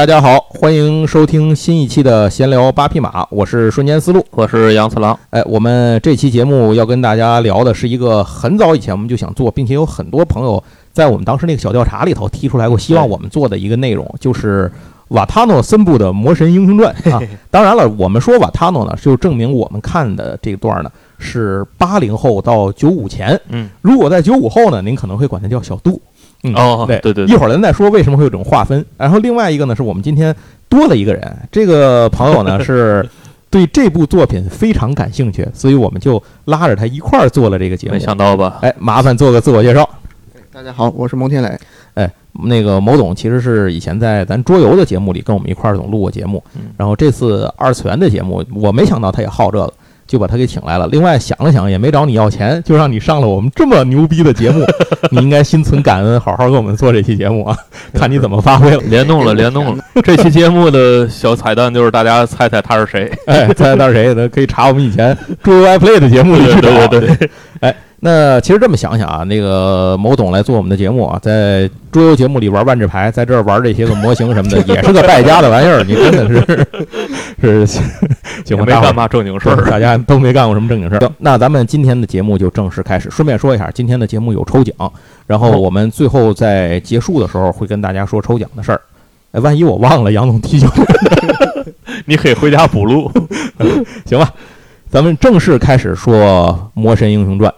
大家好，欢迎收听新一期的闲聊八匹马，我是瞬间思路，我是杨次郎。哎，我们这期节目要跟大家聊的是一个很早以前我们就想做，并且有很多朋友在我们当时那个小调查里头提出来过，希望我们做的一个内容，就是瓦塔诺森布的《魔神英雄传》啊。当然了，我们说瓦塔诺呢，就证明我们看的这段呢是八零后到九五前。嗯，如果在九五后呢，您可能会管他叫小杜。嗯，哦，对对对，一会儿咱再说为什么会有这种划分。然后另外一个呢，是我们今天多了一个人，这个朋友呢 是对这部作品非常感兴趣，所以我们就拉着他一块儿做了这个节目。没想到吧？哎，麻烦做个自我介绍。大家好，我是蒙天磊。哎，那个某总其实是以前在咱桌游的节目里跟我们一块儿总录过节目，嗯然后这次二次元的节目，我没想到他也好这个。就把他给请来了。另外想了想，也没找你要钱，就让你上了我们这么牛逼的节目，你应该心存感恩，好好给我们做这期节目啊，看你怎么发挥了。联动了，联动了。这期节目的小彩蛋就是大家猜猜他是谁？哎，猜猜他是谁？那可以查我们以前诸如 iPlay 的节目里去找。对对对对。哎，那其实这么想想啊，那个某董来做我们的节目啊，在桌游节目里玩万智牌，在这儿玩这些个模型什么的，也是个败家的玩意儿。你真的是 是，行吧？没干嘛正经事儿，大家都没干过什么正经事儿。行，那咱们今天的节目就正式开始。顺便说一下，今天的节目有抽奖，然后我们最后在结束的时候会跟大家说抽奖的事儿。哎，万一我忘了，杨总提醒我，你可以回家补录，行吧？咱们正式开始说《魔神英雄传》。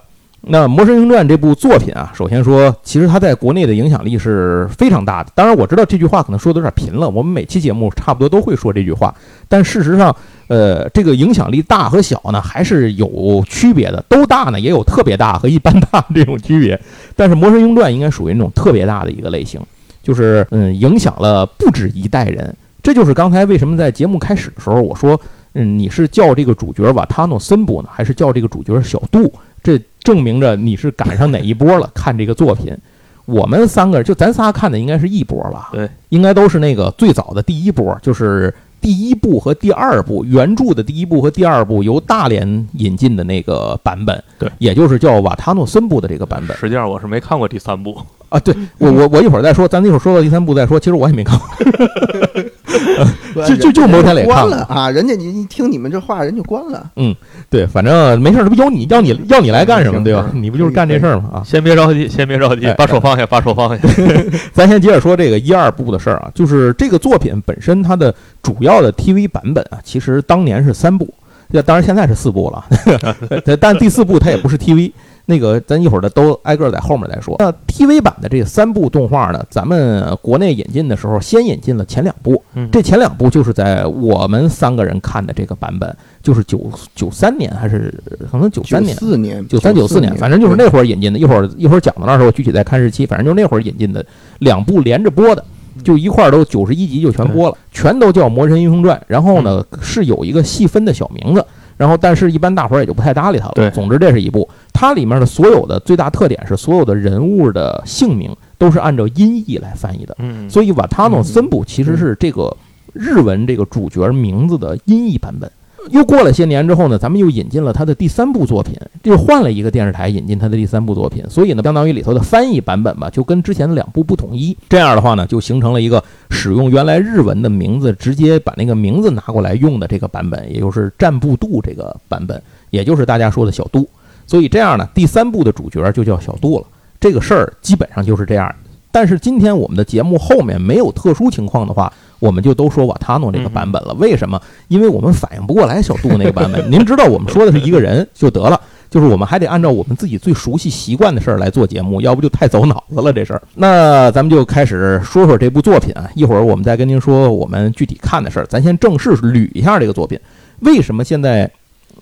那《魔神英传》这部作品啊，首先说，其实它在国内的影响力是非常大的。当然，我知道这句话可能说的有点贫了，我们每期节目差不多都会说这句话。但事实上，呃，这个影响力大和小呢，还是有区别的。都大呢，也有特别大和一般大这种区别。但是《魔神英传》应该属于那种特别大的一个类型，就是嗯，影响了不止一代人。这就是刚才为什么在节目开始的时候我说。嗯，你是叫这个主角瓦塔诺森布呢，还是叫这个主角小杜？这证明着你是赶上哪一波了。看这个作品，我们三个就咱仨看的应该是一波吧？对，应该都是那个最早的第一波，就是第一部和第二部原著的第一部和第二部由大连引进的那个版本。对，也就是叫瓦塔诺森部的这个版本。实际上我是没看过第三部啊，对我我我一会儿再说，咱一会儿说到第三部再说。其实我也没看过。就就就摩天磊关了啊！人家你一听你们这话，人就关了。嗯，对，反正没事，这不有你要你要你来干什么，对吧？你不就是干这事儿吗？啊，先别着急，先别着急，把手放下，把手放下。咱先接着说这个一二部的事儿啊，就是这个作品本身它的主要的 TV 版本啊，其实当年是三部，那当然现在是四部了，但第四部它也不是 TV。那个，咱一会儿的都挨个在后面再说。那 TV 版的这三部动画呢，咱们国内引进的时候，先引进了前两部。这前两部就是在我们三个人看的这个版本，就是九九三年还是可能九三年、四年、九三九四年，反正就是那会儿引进的。一会儿一会儿讲到那时候，具体再看日期。反正就是那会儿引进的两部连着播的，就一块儿都九十一集就全播了，全都叫《魔神英雄传》。然后呢，是有一个细分的小名字。然后，但是一般大伙儿也就不太搭理他了。对，总之这是一部，它里面的所有的最大特点是，所有的人物的姓名都是按照音译来翻译的。嗯，所以瓦塔诺森布其实是这个日文这个主角名字的音译版本。又过了些年之后呢，咱们又引进了他的第三部作品，又换了一个电视台引进他的第三部作品，所以呢，相当于里头的翻译版本吧，就跟之前的两部不统一。这样的话呢，就形成了一个使用原来日文的名字，直接把那个名字拿过来用的这个版本，也就是战部度这个版本，也就是大家说的小杜。所以这样呢，第三部的主角就叫小杜了。这个事儿基本上就是这样。但是今天我们的节目后面没有特殊情况的话，我们就都说瓦塔诺这个版本了。为什么？因为我们反应不过来小杜那个版本。您知道我们说的是一个人就得了，就是我们还得按照我们自己最熟悉习惯的事儿来做节目，要不就太走脑子了这事儿。那咱们就开始说说这部作品啊，一会儿我们再跟您说我们具体看的事儿。咱先正式捋一下这个作品。为什么现在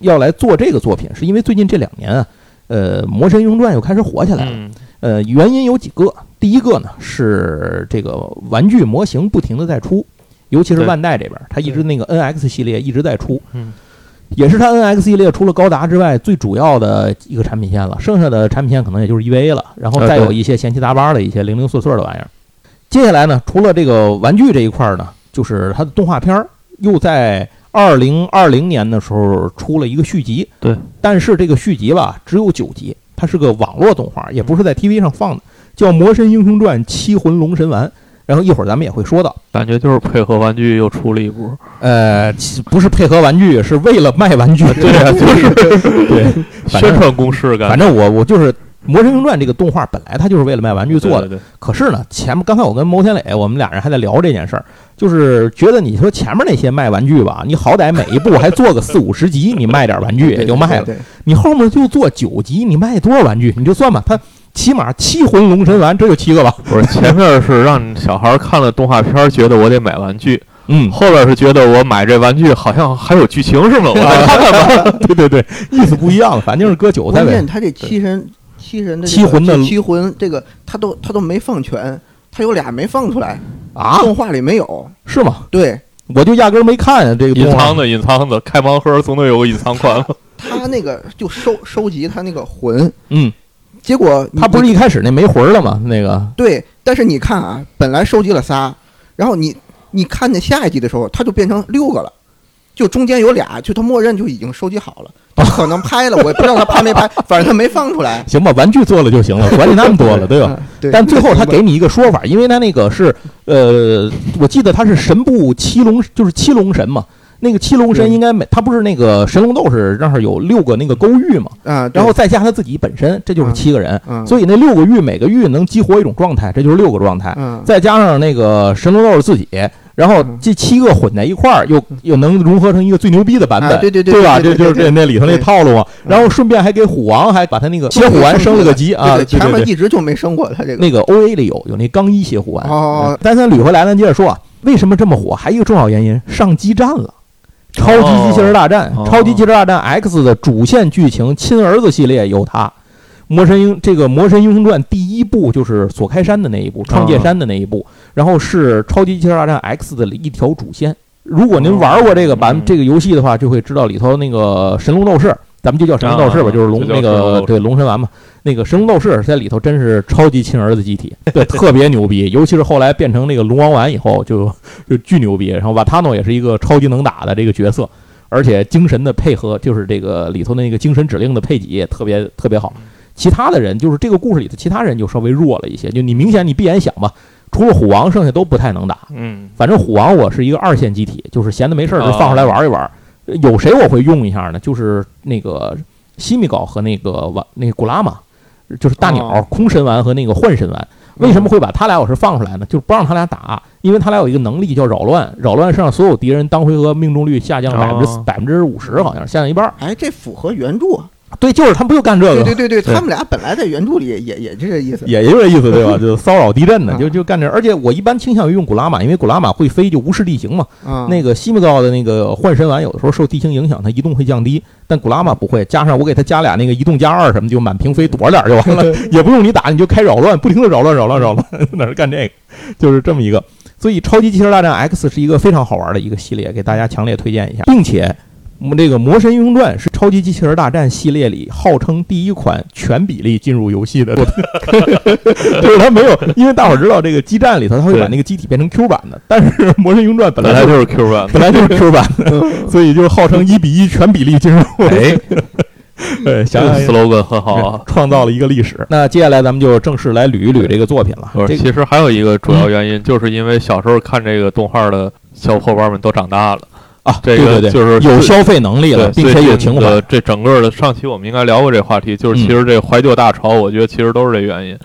要来做这个作品？是因为最近这两年啊，呃，《魔神英雄传》又开始火起来了。呃，原因有几个。第一个呢是这个玩具模型不停的在出，尤其是万代这边，它一直那个 NX 系列一直在出，嗯，也是它 NX 系列除了高达之外最主要的一个产品线了。剩下的产品线可能也就是 EVA 了，然后再有一些闲七杂八的一些零零碎碎的玩意儿。接下来呢，除了这个玩具这一块呢，就是它的动画片儿又在二零二零年的时候出了一个续集，对，但是这个续集吧只有九集，它是个网络动画，也不是在 TV 上放的。叫《魔神英雄传：七魂龙神丸》，然后一会儿咱们也会说到，感觉就是配合玩具又出了一波。呃，其不是配合玩具，是为了卖玩具。对啊，就是 对，宣传攻势感。反正我我就是《魔神英雄传》这个动画本来它就是为了卖玩具做的，对对可是呢，前面刚才我跟牟天磊我们俩人还在聊这件事儿，就是觉得你说前面那些卖玩具吧，你好歹每一部还做个四五十集，你卖点玩具 也就卖了。你后面就做九集，你卖多少玩具？你就算吧，它起码七魂龙神丸，这就七个吧。不是前面是让小孩看了动画片，觉得我得买玩具；嗯，后边是觉得我买这玩具好像还有剧情是吗，我再 看看吧。对对对，意思不一样，反正是搁韭菜呗关键。他这七神七神的这个七魂的这七魂这个他都他都没放全，他有俩没放出来，啊，动画里没有。是吗？对我就压根儿没看啊这个隐藏的隐藏的，开盲盒总得有个隐藏款。他那个就收收集他那个魂，嗯，结果他不是一开始那没魂儿了吗？那个对，但是你看啊，本来收集了仨，然后你你看见下一集的时候，他就变成六个了，就中间有俩，就他默认就已经收集好了，他可能 拍了，我也不知道他拍没拍，反正他没放出来，行吧，玩具做了就行了，管你那么多了，对吧？但最后他 给你一个说法，因为他那个是呃，我记得他是神部七龙，就是七龙神嘛。那个七龙神应该每他不是那个神龙斗士那儿有六个那个勾玉嘛，啊，然后再加他自己本身，这就是七个人。嗯，所以那六个玉每个玉能激活一种状态，这就是六个状态。嗯，再加上那个神龙斗士自己，然后嗯这七个混在一块儿，又又能融合成一个最牛逼的版本，啊对对对对吧？这就是这那里头那套路嘛。嗯然后顺便还给虎王还把他那个邪虎丸升了个级啊，对对前对对。面一直就没升过他这个。那个 O A 里有有那钢一邪虎丸。哦咱捋回来，咱接着说啊，为什么这么火？还有一个重要原因，上基站了。超级机器人大战，哦超级机器人大战 X 的主线剧情亲儿子系列有它。魔神英这个《魔神英雄传》第一部就是锁开山的那一部，创界山的那一部，然后是超级机器人大战 X 的一条主线。如果您玩过这个版、嗯这个游戏的话，就会知道里头那个神龙斗士，咱们就叫神龙斗士吧，啊就是龙那个对龙神丸嘛。那个神龙斗士在里头真是超级亲儿子机体，对，特别牛逼。尤其是后来变成那个龙王丸以后，就就巨牛逼。然后瓦塔诺也是一个超级能打的这个角色，而且精神的配合，就是这个里头的那个精神指令的配给也特别特别好。其他的人就是这个故事里的其他人就稍微弱了一些，就你明显你闭眼想吧，除了虎王，剩下都不太能打。嗯，反正虎王我是一个二线机体，就是闲的没事儿就放出来玩一玩。有谁我会用一下呢？就是那个西米高和那个完那个古拉玛，就是大鸟、哦空神丸和那个幻神丸。为什么会把他俩我是放出来呢？就是不让他俩打，因为他俩有一个能力叫扰乱，扰乱是让所有敌人当回合命中率下降百分之哦百分之五十，好像下降一半儿。哎，这符合原著啊。对，就是他们不就干这个？对对对对，对他们俩本来在原著里也也这意思。也也有这意思，对吧？就骚扰地震的，啊就就干这。而且我一般倾向于用古拉玛，因为古拉玛会飞，就无视地形嘛。啊，那个西米高的那个幻神丸，有的时候受地形影响，它移动会降低，但古拉玛不会。加上我给它加俩那个移动加二什么，就满屏飞躲着点就完了，也不用你打，你就开扰乱，不停的扰乱扰乱扰乱，哪是 干这个？就是这么一个。所以《超级机器人大战 X》是一个非常好玩的一个系列，给大家强烈推荐一下，并且。我们这个《魔神英雄传》是超级机器人大战系列里号称第一款全比例进入游戏的，就是它没有，因为大伙儿知道这个基站里头它会把那个机体变成 Q 版的，但是《魔神英雄传》本来就是 Q 版。本来就是 Q 版的，所以就号称一比一全比例进入。哎，对，想想这个 slogan 很好啊。创造了一个历史。那接下来咱们就正式来捋一捋这个作品了。这个其实还有一个主要原因，就是因为小时候看这个动画的小伙伴们都长大了，啊，这对对对，个就是有消费能力了，并且有情怀。这整个的上期我们应该聊过这话题，就是其实这怀旧大潮，我觉得其实都是这原因。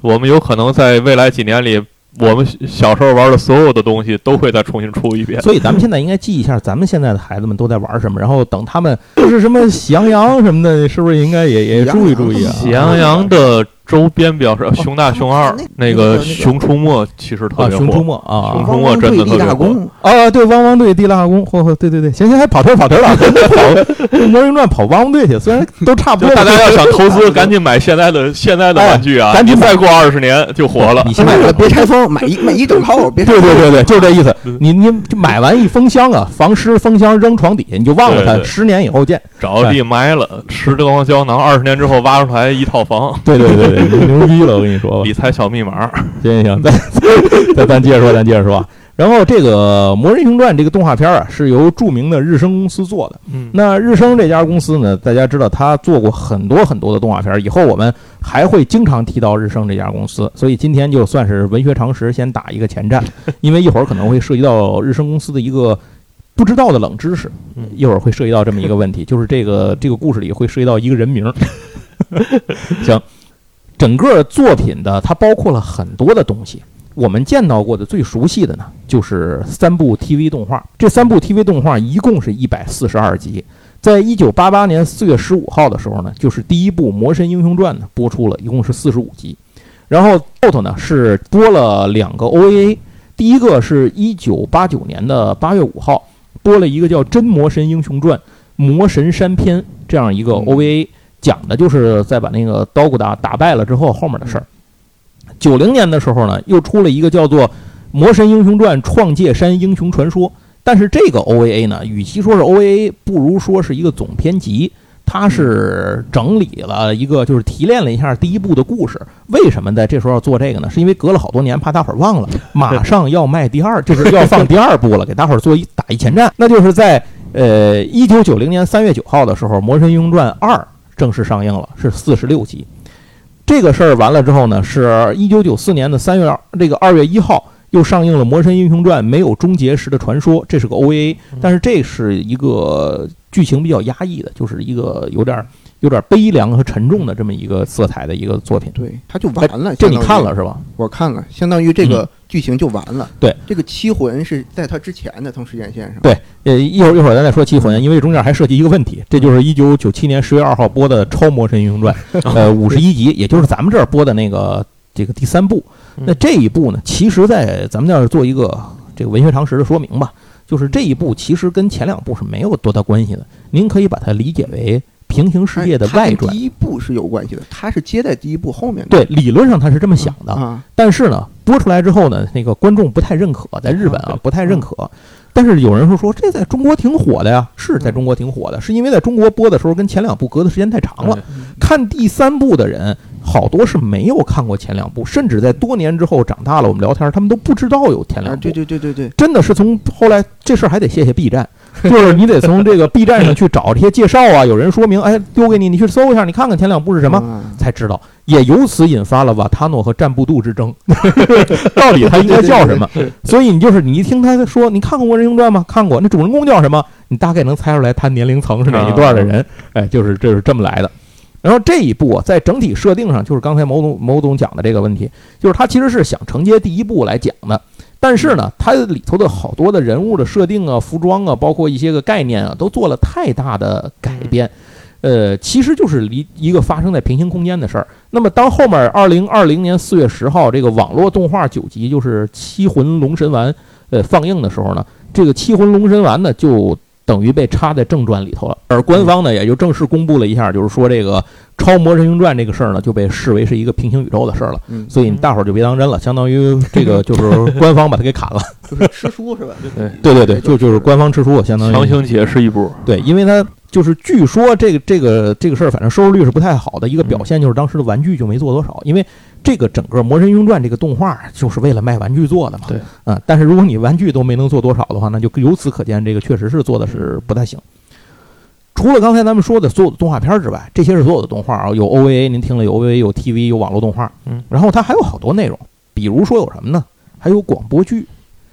我们有可能在未来几年里，我们小时候玩的所有的东西都会再重新出一遍。所以咱们现在应该记一下，咱们现在的孩子们都在玩什么，然后等他们就是什么喜羊羊什么的，是不是应该也也注意注意啊？喜羊羊的周边表示，熊大、熊二那个熊出没其实特啊，别熊出火。没啊熊出没真的特别火功，啊，对，汪汪队地拉宫，嚯嚯，对对对，行行，还跑题儿跑题儿了，跑魔人传跑汪汪队去，虽然都差不多，就大家要想投资，赶紧买现在的现在的玩具啊！哎赶紧再过二十年就火了。你现在买了别拆封，买一买一整套，别拆封对对对对，就是这意思嗯。你你就买完一封箱啊，防湿封箱扔床底下，你就忘了它，十年以后见。找地埋了，吃这光胶囊，二十年之后挖出来一套房。对对对对，牛逼了，我跟你说吧。理财小密码，行行行，咱咱咱接着说，咱接着说啊。然后这个《魔人英雄传》这个动画片啊，是由著名的日升公司做的。嗯，那日升这家公司呢，大家知道他做过很多很多的动画片，以后我们还会经常提到日升这家公司。所以今天就算是文学常识，先打一个前站，因为一会儿可能会涉及到日升公司的一个不知道的冷知识。嗯一会儿会涉及到这么一个问题，就是这个这个故事里会涉及到一个人名儿。行，整个作品的它包括了很多的东西。我们见到过的最熟悉的呢，就是三部 TV 动画。这三部 TV 动画一共是一百四十二集。在一九八八年四月十五号的时候呢，就是第一部《魔神英雄传》呢播出了，一共是四十五集。然后后头呢是播了两个 OVA，第一个是一九八九年的八月五号播了一个叫《真魔神英雄传：魔神山篇》这样一个 OVA，讲的就是在把那个刀古达打败了之后后面的事儿。九零年的时候呢，又出了一个叫做《魔神英雄传：创界山英雄传说》，但是这个 OVA 呢，与其说是 OVA，不如说是一个总篇集。它是整理了一个，就是提炼了一下第一部的故事。为什么在这时候要做这个呢？是因为隔了好多年，怕大伙儿忘了，马上要卖第二，就是要放第二部了，给大伙儿做一打一前站。那就是在呃一九九零年三月九号的时候，《魔神英雄传二》正式上映了，是四十六集。这个事儿完了之后呢，是一九九四年的三月这个二月一号又上映了《魔神英雄传：没有终结时的传说》，这是个 OVA，但是这是一个剧情比较压抑的，就是一个有点儿有点悲凉和沉重的这么一个色彩的一个作品。对，它就完了。这你看了是吧？我看了，相当于这个剧情就完了。对，这个七魂是在它之前的，从时间线上。对呃，一会儿一会儿咱再说七魂，因为中间还涉及一个问题，这就是一九九七年十月二号播的《超魔神英雄传》，呃，五十一集，也就是咱们这儿播的那个这个第三部。那这一部呢，其实，在咱们这儿做一个这个文学常识的说明吧，就是这一部其实跟前两部是没有多大关系的，您可以把它理解为平行世界的外传。第一部是有关系的，它是接在第一部后面的。对，理论上他是这么想的，啊，但是呢，播出来之后呢，那个观众不太认可，在日本啊对不太认可。但是有人说说这在中国挺火的呀，是在中国挺火的，是因为在中国播的时候跟前两部隔的时间太长了。看第三部的人好多是没有看过前两部，甚至在多年之后长大了，我们聊天，他们都不知道有前两啊，部。对对对对对，真的是从后来这事儿还得谢谢 B 站，就是你得从这个 B 站上去找这些介绍啊，有人说明，哎，丢给你，你去搜一下，你看看前两部是什么，啊才知道，也由此引发了瓦塔诺和占布度之争，到底他应该叫什么？所以你就是你一听他说你看过《卧人英传》吗？看过，那主人公叫什么？你大概能猜出来他年龄层是哪一段的人，哎，就是这是这么来的。然后这一部啊，在整体设定上，就是刚才某总某总讲的这个问题，就是他其实是想承接第一部来讲的，但是呢，它里头的好多的人物的设定啊、服装啊，包括一些个概念啊，都做了太大的改变。呃，其实就是离一个发生在平行空间的事儿。那么，当后面二零二零年四月十号这个网络动画九集，就是《七魂龙神丸》呃放映的时候呢，这个《七魂龙神丸》呢就等于被插在正传里头了。而官方呢也就正式公布了一下，就是说这个《超模神英雄传》这个事儿呢就被视为是一个平行宇宙的事儿了。嗯，所以你大伙儿就别当真了，相当于这个就是 官方把它给砍了。就是吃书是吧？对对对对，就就是官方吃书，相当于强行解释一波，对，因为它就是据说这个这个这个事儿，反正收视率是不太好的一个表现，就是当时的玩具就没做多少，因为这个整个《魔神英雄传》这个动画就是为了卖玩具做的嘛。对，啊，但是如果你玩具都没能做多少的话，那就由此可见，这个确实是做的是不太行。除了刚才咱们说的所有的动画片之外，这些是所有的动画啊，有 OVA，您听了有 OVA，有 TV，有网络动画，嗯，然后它还有好多内容，比如说有什么呢？还有广播剧，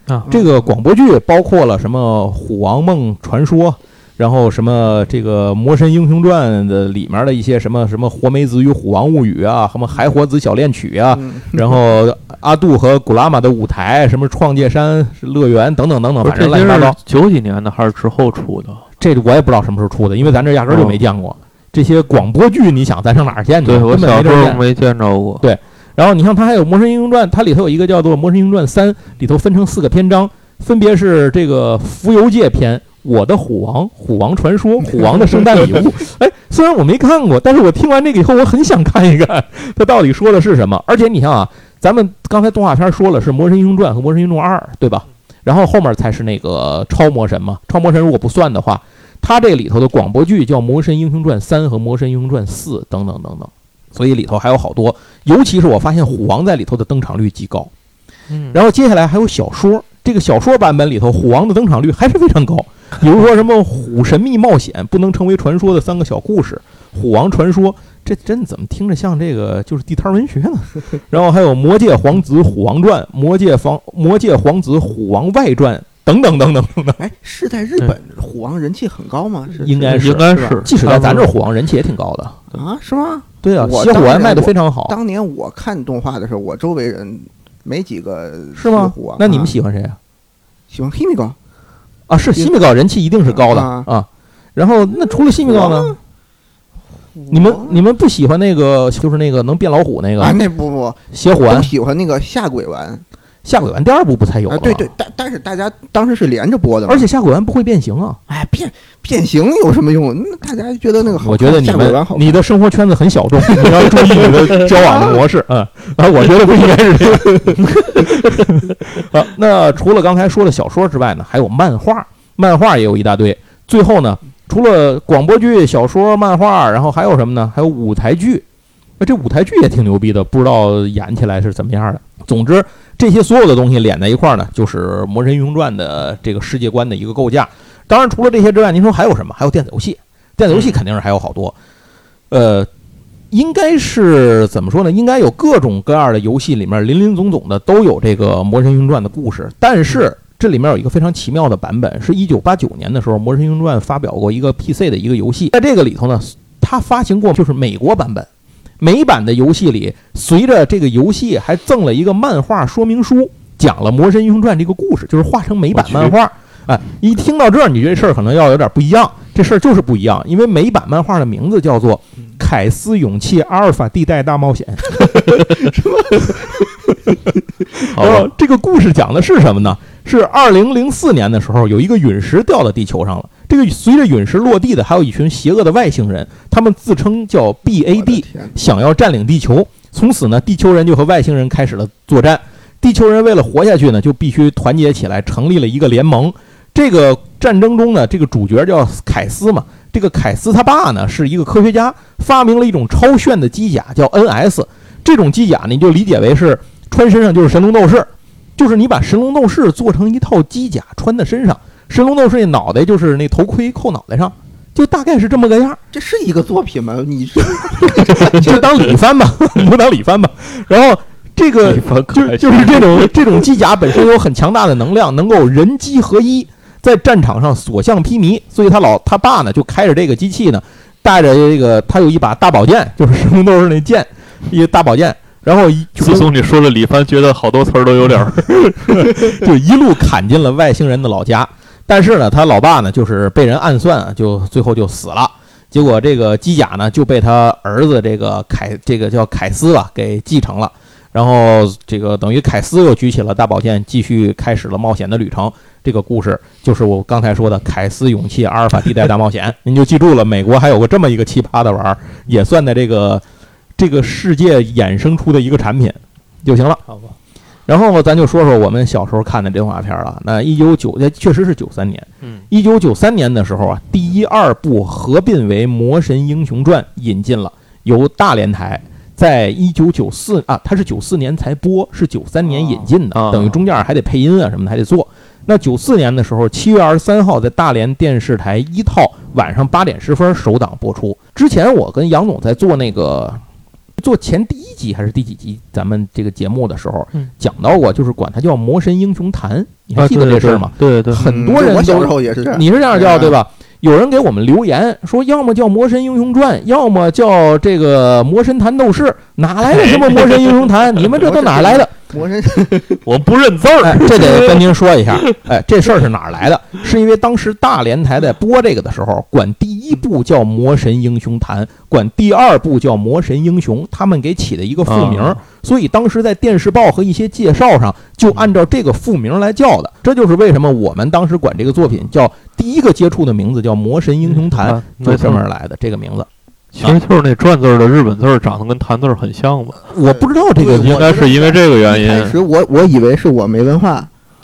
啊这个广播剧包括了什么《虎王梦传说》，然后什么这个《魔神英雄传》的里面的一些什么什么活梅子与虎王物语啊，什么海火子小恋曲啊，嗯然后阿杜和古拉玛的舞台，什么创界山乐园等等等等，反正乱七八糟。九几年的还是之后出的？这我也不知道什么时候出的，因为咱这压根儿就没见过。这些广播剧，你想咱上哪儿见去？对我根本小时。候没见着过。对然后你看，它还有《魔神英雄传》，它里头有一个叫做《魔神英雄传三》，里头分成四个篇章，分别是这个浮游界篇、我的虎王、虎王传说、虎王的圣诞礼物。哎，虽然我没看过，但是我听完这个以后，我很想看一看，它到底说的是什么。而且你看啊，咱们刚才动画片说了是《魔神英雄传》和《魔神英雄传二》，对吧？然后后面才是那个超魔神嘛。超魔神如果不算的话，它这里头的广播剧叫《魔神英雄传三》和《魔神英雄传四》等等等等。所以里头还有好多，尤其是我发现虎王在里头的登场率极高。嗯，然后接下来还有小说，这个小说版本里头，虎王的登场率还是非常高。比如说什么《虎神秘冒险》不能成为传说的三个小故事，《虎王传说》这真怎么听着像这个就是地摊文学呢？然后还有《魔界皇子虎王传》《魔界皇魔界皇子虎王外传》等等等等等等。哎，是在日本虎王人气很高吗？是应该是应该是即使在咱这儿，虎王人气也挺高的。啊？是吗？对啊，我邪虎丸卖的当然我非常好，当年我看动画的时候，我周围人没几个是吗虎王？那你们啊喜欢谁啊？喜欢 Himigo？啊，是西米糕人气一定是高的啊啊。然后那除了西米糕呢？你们你们不喜欢那个就是那个能变老虎那个啊，个那不不邪火丸都喜欢那个下鬼丸下鬼丸第二部不才有啊，吗？对对，但但是大家当时是连着播的，而且下鬼丸不会变形啊。哎变变形有什么用？那大家觉得那个好，我觉得你们下好你的生活圈子很小众，你要注意你的交往的模式。嗯，啊，我觉得不应该是这样。啊，那除了刚才说的小说之外呢，还有漫画，漫画也有一大堆。最后呢，除了广播剧、小说、漫画，然后还有什么呢？还有舞台剧。那这舞台剧也挺牛逼的，不知道演起来是怎么样的。总之，这些所有的东西连在一块儿呢，就是《魔神英雄传》的这个世界观的一个构架。当然，除了这些之外，您说还有什么？还有电子游戏。电子游戏肯定是还有好多，呃，应该是怎么说呢？应该有各种各样的游戏里面林林总总的都有这个《魔神英雄传》的故事。但是这里面有一个非常奇妙的版本，是一九八九年的时候，《魔神英雄传》发表过一个 PC 的一个游戏，在这个里头呢，它发行过就是美国版本。美版的游戏里，随着这个游戏还赠了一个漫画说明书，讲了《魔神英雄传》这个故事，就是画成美版漫画。哎，一听到这儿，你觉得这事儿可能要有点不一样。这事儿就是不一样，因为美版漫画的名字叫做《凯斯勇气阿尔法地带大冒险》。然后这个故事讲的是什么呢？是二零零四年的时候，有一个陨石掉到地球上了。这个随着陨石落地的，还有一群邪恶的外星人，他们自称叫 BAD，想要占领地球。从此呢，地球人就和外星人开始了作战。地球人为了活下去呢，就必须团结起来，成立了一个联盟。这个战争中呢，这个主角叫凯斯嘛。这个凯斯他爸呢是一个科学家，发明了一种超炫的机甲，叫 NS。这种机甲呢，你就理解为是穿身上就是神龙斗士，就是你把神龙斗士做成一套机甲穿在身上，神龙斗士那脑袋就是那头盔扣脑袋上，就大概是这么个样儿。这是一个作品吗？你是你 就当李帆吧，你就当李帆吧。然后这个就就是这种这种机甲本身有很强大的能量，能够人机合一，在战场上所向披靡。所以他老他爸呢就开着这个机器呢，带着这个他有一把大宝剑，就是神龙斗士那剑，一个大宝剑。然后一自从你说了李帆，觉得好多词儿都有点儿 就一路砍进了外星人的老家。但是呢，他老爸呢，就是被人暗算啊，就最后就死了。结果这个机甲呢，就被他儿子这个凯，这个叫凯斯吧，给继承了。然后这个等于凯斯又举起了大宝剑，继续开始了冒险的旅程。这个故事就是我刚才说的凯斯勇气阿尔法地带大冒险。您就记住了，美国还有个这么一个奇葩的玩意儿，也算在这个这个世界衍生出的一个产品就行了。好吧？然后咱就说说我们小时候看的动画片了。那一九九，呃确实是九三年。嗯，一九九三年的时候啊，第一、二部合并为《魔神英雄传》引进了，由大连台在一九九四啊，它是九四年才播，是九三年引进的，啊等于中间还得配音啊什么的还得做。那九四年的时候，七月二十三号在大连电视台一套晚上八点十分首档播出。之前我跟杨总在做那个做前第一集还是第几集咱们这个节目的时候嗯讲到过，就是管它叫《魔神英雄坛》，你还啊，记得这事儿吗？？对对对，很多人都嗯我小时候也是这样。你是这样叫嗯对吧？有人给我们留言说，要么叫《魔神英雄传》，要么叫这个《魔神坛斗士》，哪来的什么《魔神英雄坛》？你们这都哪来的？魔神 我不认字儿。哎，这得 跟您说一下，哎，这事儿是哪儿来的？是因为当时大连台在播这个的时候，管第一部叫《魔神英雄坛》，管第二部叫《魔神英雄》，他们给起的一个副名所以当时在电视报和一些介绍上就按照这个副名来叫的。这就是为什么我们当时管这个作品叫第一个接触的名字叫《魔神英雄坛》，啊就这么来的这个名字。其实就是那篆字儿的日本字儿长得跟谭字儿很像嘛，我不知道这个对应该是因为这个原因。其实我我以为是我没文化，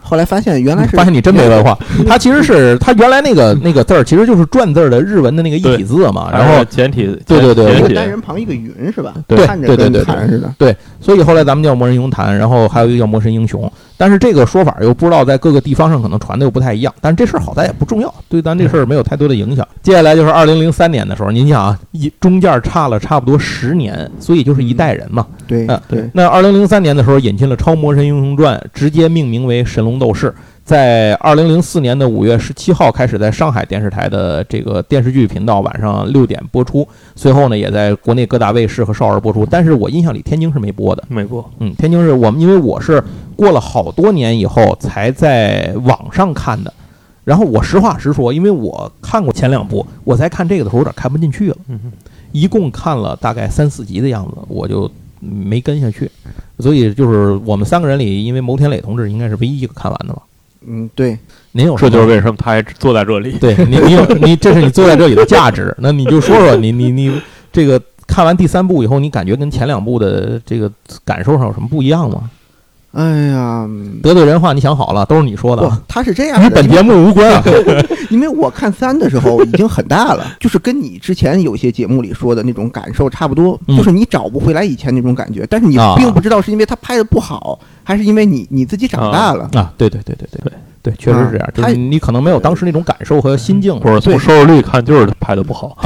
后来发现原来是 发现你真没文化。它其实是它原来那个那个字儿，其实就是篆字儿的日文的那个一体字嘛。然后简体，对对对一个单人旁一个云是吧？对对对对谈似的。对，所以后来咱们叫魔神英雄坛，然后还有一个叫魔神英雄。但是这个说法又不知道在各个地方上可能传的又不太一样。但是这事儿好在也不重要，对咱这事儿没有太多的影响。接下来就是二零零三年的时候，您想啊，一中间差了差不多十年，所以就是一代人嘛。对嗯对，那二零零三年的时候引进了《超魔神英雄传》，直接命名为《神龙斗士》。在二零零四年的五月十七号开始，在上海电视台的这个电视剧频道晚上六点播出，随后呢也在国内各大卫视和少儿播出。但是我印象里天津是没播的，没播，嗯，天津是我们因为我是过了好多年以后才在网上看的。然后我实话实说，因为我看过前两部，我在看这个的时候有点看不进去了，嗯哼，一共看了大概三四集的样子，我就没跟下去。所以就是我们三个人里，因为牟天磊同志应该是唯一一个看完的吧？嗯，对，您有什么这就是为什么他还坐在这里。对你，你有 你，这是你坐在这里的价值。那你就说说你你你这个看完第三部以后，你感觉跟前两部的这个感受上有什么不一样吗？哎呀，嗯得罪人话你想好了，都是你说的。他是这样的，与本节目无关啊。因为我看三的时候已经很大了，就是跟你之前有些节目里说的那种感受差不多，嗯。就是你找不回来以前那种感觉，但是你啊。并不知道是因为他拍的不好，还是因为你你自己长大了。啊，对对对对对对对，确实是这样，就他是你可能没有当时那种感受和心境。或者从收视率看，就是拍的不好。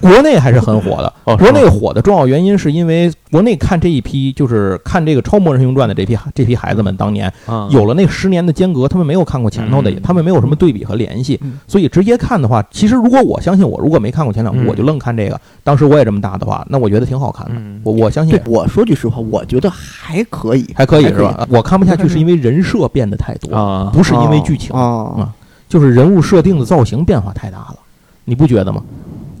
国内还是很火的，哦，国内火的重要原因是因为国内看这一批，就是看这个《超魔神英雄传》的这批这批孩子们，当年啊有了那十年的间隔，他们没有看过前头的，嗯他们没有什么对比和联系嗯，所以直接看的话，其实如果我相信我如果没看过前两部，嗯我就愣看这个，当时我也这么大的话，那我觉得挺好看的，嗯我我相信，我说句实话，我觉得还可以，还可以还是吧？我看不下去是因为人设变得太多，啊，不是因为剧情，哦啊就是人物设定的造型变化太大了，你不觉得吗？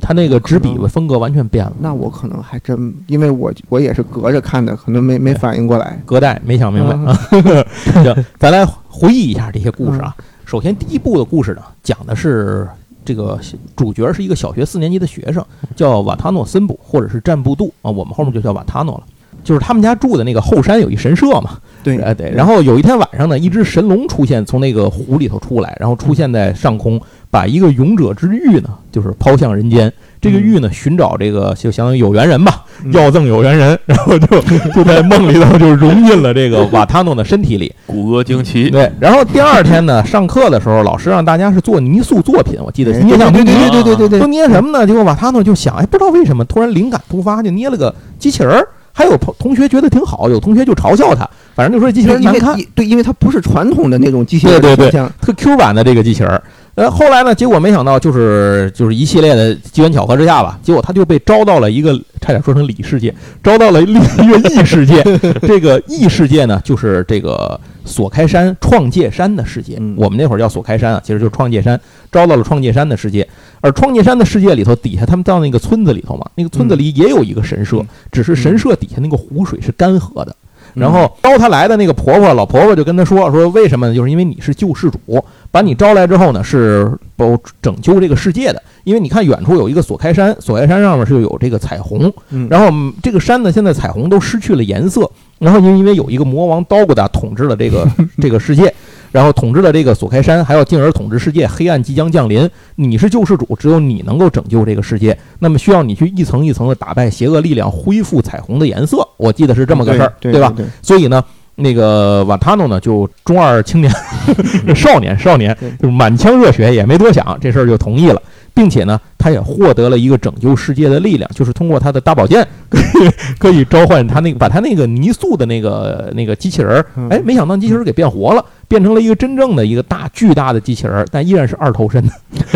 他那个执笔的风格完全变了。那我可能还真，因为我我也是隔着看的，可能没没反应过来。隔代没想明白嗯啊。行，咱来回忆一下这些故事啊。首先，第一部的故事呢，讲的是这个主角是一个小学四年级的学生，叫瓦塔诺森布，或者是占布杜啊，我们后面就叫瓦塔诺了。就是他们家住的那个后山有一神社嘛，对，哎对。然后有一天晚上呢，一只神龙出现，从那个湖里头出来，然后出现在上空，把一个勇者之玉呢，就是抛向人间。这个玉呢，寻找这个就相当于有缘人吧，嗯要赠有缘人，然后就就在梦里头就融进了这个瓦塔诺的身体里。骨骼惊奇，对，然后第二天呢，上课的时候，老师让大家是做泥塑作品，我记得哎捏橡皮泥对对对对对对都，捏什么呢？结果瓦塔诺就想，哎，不知道为什么突然灵感突发，就捏了个机器人儿。还有同同学觉得挺好，有同学就嘲笑他，反正就说这机器人因为难看，对，因为它不是传统的那种机器人对对对特 Q 版的这个机器人儿。呃，后来呢，结果没想到就是就是一系列的机缘巧合之下吧，结果他就被招到了一个差点说成里世界，招到了另一个异世界。这个异世界呢，就是这个锁开山、创界山的世界。嗯我们那会儿叫锁开山啊，其实就是创界山，招到了创界山的世界。而创界山的世界里头，底下他们到那个村子里头嘛，那个村子里也有一个神社，嗯只是神社底下那个湖水是干涸的。嗯然后招他来的那个婆婆，老婆婆就跟他说说为什么呢？就是因为你是救世主，把你招来之后呢，是不拯救这个世界的。因为你看远处有一个锁开山，锁开山上面是有这个彩虹，嗯然后嗯这个山呢，现在彩虹都失去了颜色，然后因为因为有一个魔王刀古达统治了这个 这个世界，然后统治了这个锁开山，还要进而统治世界，黑暗即将降临。你是救世主，只有你能够拯救这个世界，那么需要你去一层一层的打败邪恶力量，恢复彩虹的颜色。我记得是这么个事儿，对吧？？对所以呢，那个瓦塔诺呢，就中二青年、少年、少年，就是满腔热血，也没多想，这事儿就同意了，并且呢，他也获得了一个拯救世界的力量，就是通过他的大宝剑，可以可以召唤他那个把他那个泥塑的那个那个机器人哎，没想到机器人儿给变活了，变成了一个真正的一个大巨大的机器人儿，但依然是二头身。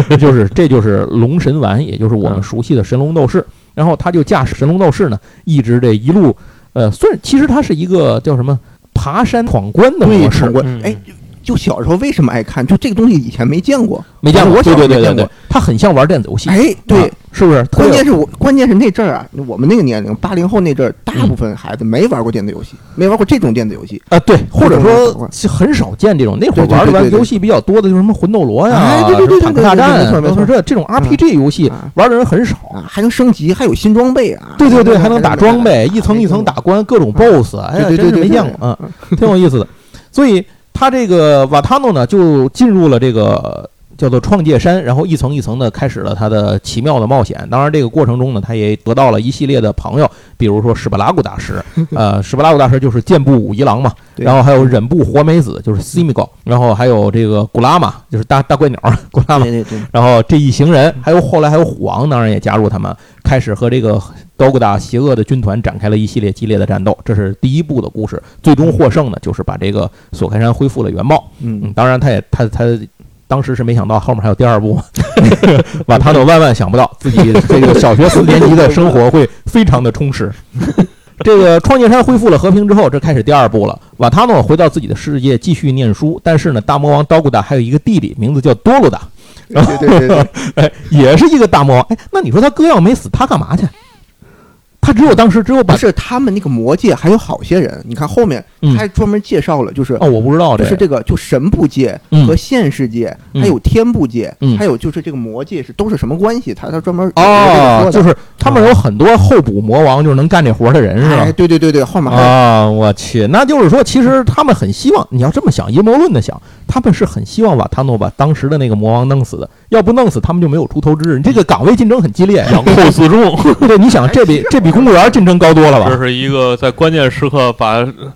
的，就是这就是龙神丸，也就是我们嗯熟悉的神龙斗士。然后他就驾驶神龙斗士呢，一直这一路，呃，虽然其实他是一个叫什么爬山闯关的，模式闯，关嗯。哎，就小时候为什么爱看？就这个东西以前没见过，没见过，我小对对对对对时候没见过，它很像玩电子游戏，哎，对啊，，是不是？关键是是我关键是那阵儿啊，我们那个年龄，八零后那阵儿，大部分孩子没玩过电子游戏，没玩过这种电子游戏。啊，对，或者说是很少见这种。那会儿玩的玩游戏比较多的就是什么魂斗罗呀哎，对对对对坦克大战，没错没错这这种 RPG 游戏啊玩的人很少。啊，还能升级，还有新装备啊！对对对，还能打装备，哎一层一层打关，各种 BOSS，哎呀，真对没见过嗯，挺有意思的。所以他这个瓦塔诺呢，就进入了这个叫做创界山，然后一层一层的开始了他的奇妙的冒险。当然，这个过程中呢，他也得到了一系列的朋友，比如说史巴拉古大师，呃，史巴拉古大师就是剑步五一郎嘛，对。然后还有忍部活美子，就是 Simigo，然后还有这个古拉玛，就是大大怪鸟 古拉玛。对，对对，然后这一行人，还有后来还有虎王，当然也加入他们，开始和这个 Dogda 邪恶的军团展开了一系列激烈的战斗。这是第一部的故事，最终获胜呢，就是把这个索开山恢复了原貌。嗯，嗯，当然他也他他当时是没想到后面还有第二部，瓦塔诺万万想不到自己 这个小学四年级的生活会非常的充实。这个创界山恢复了和平之后，这开始第二部了。瓦塔诺回到自己的世界继续念书，但是呢，大魔王刀古达还有一个弟弟，名字叫多鲁达，对对对对，哎，也是一个大魔王。哎，那你说他哥要没死，他干嘛去？他只有当时只有把不是他们那个魔界还有好些人，你看后面嗯他还专门介绍了，就是哦，我不知道这就是这个。就神部界嗯。和现世界，嗯。还有天部界嗯，还有就是这个魔界是都是什么关系？他他专门哦，就是他们有很多候补魔王，就是能干这活的人是吧哎，？对对对对，后面还有。啊，我去，那就是说，其实他们很希望，你要这么想，阴谋论的想，他们是很希望瓦塔诺把当时的那个魔王弄死的，要不弄死他们就没有出头之日。你这个岗位竞争很激烈呀，养寇自重，对，你想这比 这比公务员竞争高多了吧？这是一个在关键时刻把呃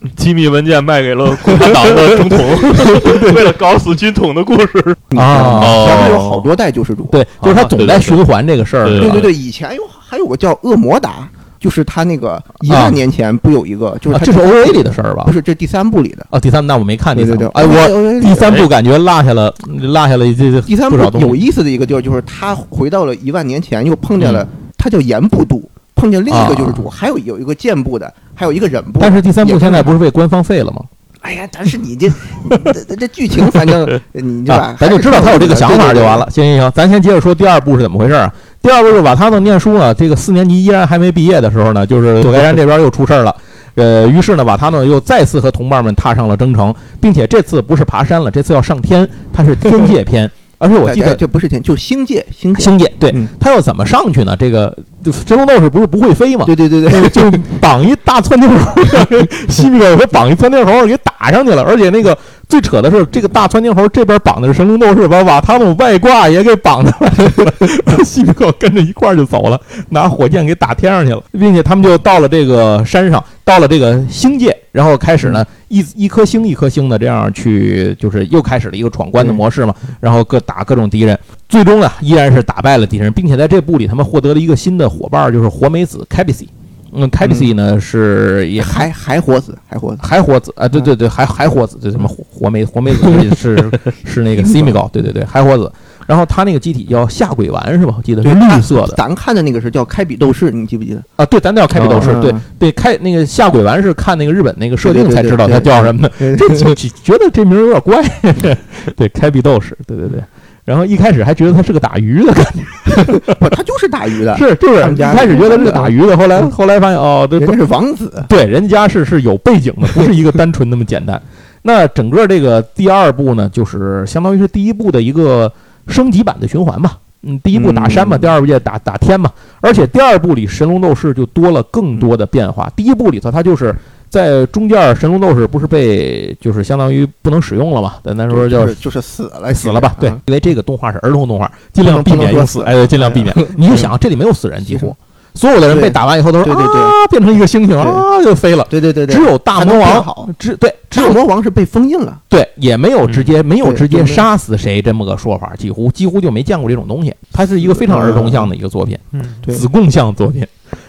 机密文件卖给了共产党的总统，为了搞死军统的故事。啊前面有哦好多代救世主。对，就是他总在循环这个事儿，对对对对，以前有还有个叫恶魔达，就是他那个一啊万年前不有一个，就是啊这是 O A 里的事儿吧不？是这第三部里的。啊，第三那我没看第对对对，三部，哎，我我第三部感觉落下了，落下了这这第三部有意思的一个地儿，就是他回到了一万年前，又碰见了嗯他叫盐部度，碰见另一个救世啊主，还有有一个剑部的，还有一个忍部。但是第三部现在不是被官方废了吗？哎呀，但是你这 这这这剧情，反正 你对吧啊？，咱就知道他有这个想法就完了。。行行行，咱先接着说第二部是怎么回事啊？第二部是瓦塔诺念书呢，这个四年级依然还没毕业的时候呢，就是 索盖山这边又出事儿了。呃，于是呢，瓦塔诺又再次和同伴们踏上了征程，并且这次不是爬山了，这次要上天，它是天界篇。而且我记得这不是天，就是星界，星界。星界，对嗯他要怎么上去呢？这个就神龙斗士不是不会飞吗？对对对对，就绑一大窜天猴，西米尔给绑一窜天猴给打上去了，而且那个最扯的是，这个大窜天猴这边绑的是神龙斗士，把瓦塔努外挂也给绑上来了，西皮克跟着一块儿就走了，拿火箭给打天上去了，并且他们就到了这个山上，到了这个星界，然后开始呢一一颗星一颗星的这样去，就是又开始了一个闯关的模式嘛，然后各打各种敌人，最终呢依然是打败了敌人，并且在这部里他们获得了一个新的伙伴，就是活美子 k a b i s i 嗯 i s i 呢是也还还活子，还活子。还活子啊，对对对，还还活子，这什么火火美火美子是 是那个 Simigo，对对对，还活子。然后他那个机体叫下鬼丸是吧？我记得是绿色的咱看的那个是叫开比斗士，你记不记得？啊，对，咱叫开比斗士，嗯对对，开那个下鬼丸是看那个日本那个设定才知道它叫什么的，这就就觉得这名儿有点怪，对，开比斗士，对对对。然后一开始还觉得他是个打鱼的感觉，不，他就是打鱼的，是就是一开始觉得是个打鱼的，后来嗯后来发现哦，对人家是王子。对，人家是是有背景的，不是一个单纯那么简单。那整个这个第二部呢，就是相当于是第一部的一个升级版的循环吧。嗯，第一部打山嘛，嗯第二部就打打天嘛。而且第二部里神龙斗士就多了更多的变化。第一部里头，它就是在中间，神龙斗士不是被就是相当于不能使用了嘛？咱咱说叫就是就是死了，死了吧？对啊，因为这个动画是儿童动画，尽量避免用死，哎，对尽量避免。你就想，这里没有死人，几乎所有的人被打完以后都是对对对。啊，变成一个猩猩对。啊，就飞了。对对对对，只有大魔王好，只对只有魔王是被封印了。对，也没有直接没有直接杀死谁这么个说法，几乎几乎就没见过这种东西。它是一个非常儿童向的一个作品，嗯，子贡向作品。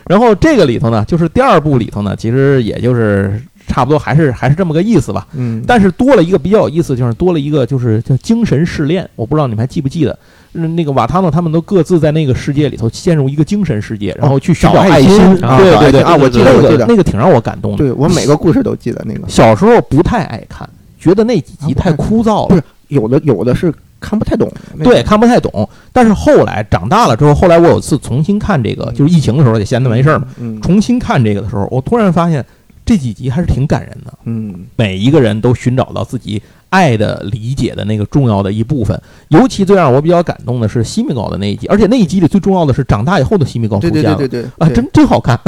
然后这个里头呢，就是第二部里头呢，其实也就是差不多还是还是这么个意思吧。嗯，但是多了一个比较有意思，就是多了一个就是叫精神试炼。我不知道你们还记不记得，嗯，那个瓦塔诺他们都各自在那个世界里头陷入一个精神世界，然后去寻找找爱心。对对对啊，我记得那个我记得，那个挺让我感动的。对我每个故事都记得那个。小时候不太爱看，觉得那几集太枯燥了不是，有的有的是看不太懂。对，，看不太懂。但是后来长大了之后，后来我有次重新看这个，就是疫情的时候也闲得没事儿嘛，嗯重新看这个的时候，我突然发现这几集还是挺感人的。嗯，每一个人都寻找到自己爱的理解的那个重要的一部分。尤其最让我比较感动的是西米高的那一集，而且那一集里最重要的是长大以后的西米高出对现了对对对对啊，真真好看。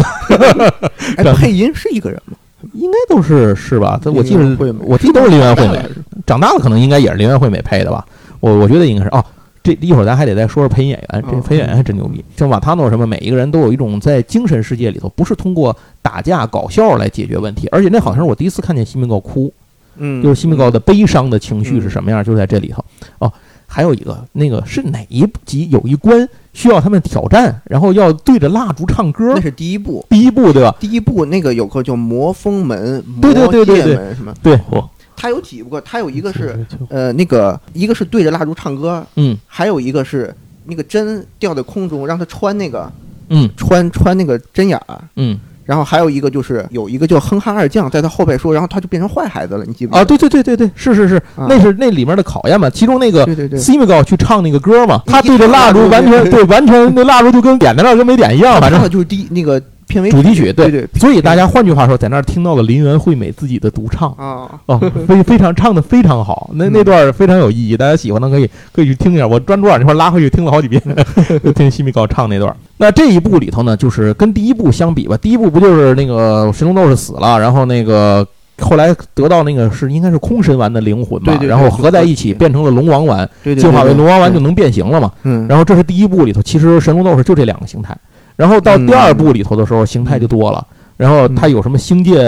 哎，配音是一个人吗？应该都是是吧？这我记得我记得都是林原惠美，长大了可能应该也是林原惠美配的吧？我我觉得应该是哦。这一会儿咱还得再说说配音演员，这哦配音演员还真牛逼。像瓦塔诺什么，每一个人都有一种在精神世界里头，不是通过打架搞笑来解决问题，而且那好像是我第一次看见西米高哭，嗯，就是西米高的悲伤的情绪是什么样，就在这里头。哦，还有一个那个是哪一集有一关需要他们挑战，然后要对着蜡烛唱歌那，是第一部，第一部对吧？第一部那个有个叫魔封门、对对对对对魔界门什么，对，嚯它有几个，他有一个是呃那个一个是对着蜡烛唱歌，嗯。还有一个是那个针掉在空中，让他穿那个嗯。穿穿那个针眼儿。嗯。然后还有一个就是有一个叫哼哈二将在他后边说，然后他就变成坏孩子了，你记不记得？啊，对对对对对，是是是，啊。那是那里面的考验嘛。其中那个对对对，西米高去唱那个歌嘛，他对着蜡烛完全对，完全那蜡烛就跟点在那儿跟没点一样，反正。他就是第一那个片尾主题曲对对所以大家换句话说，在那儿听到了林原惠美自己的独唱。啊，哦，非非常唱的非常好，那那嗯段非常有意义，大家喜欢的可以可以去听一下。我专注把这块拉回去听了好几遍，就听西米高唱那段。那这一部里头呢，就是跟第一部相比吧，第一部不就是那个神龙斗士死了，然后那个后来得到那个是应该是空神丸的灵魂吧，对对对然后合在一起变成了龙王丸，进化为对龙王丸就，能变形了嘛。嗯，然后这是第一部里头，其实神龙斗士就这两个形态。然后到第二部里头的时候，形态就多了。然后它有什么星界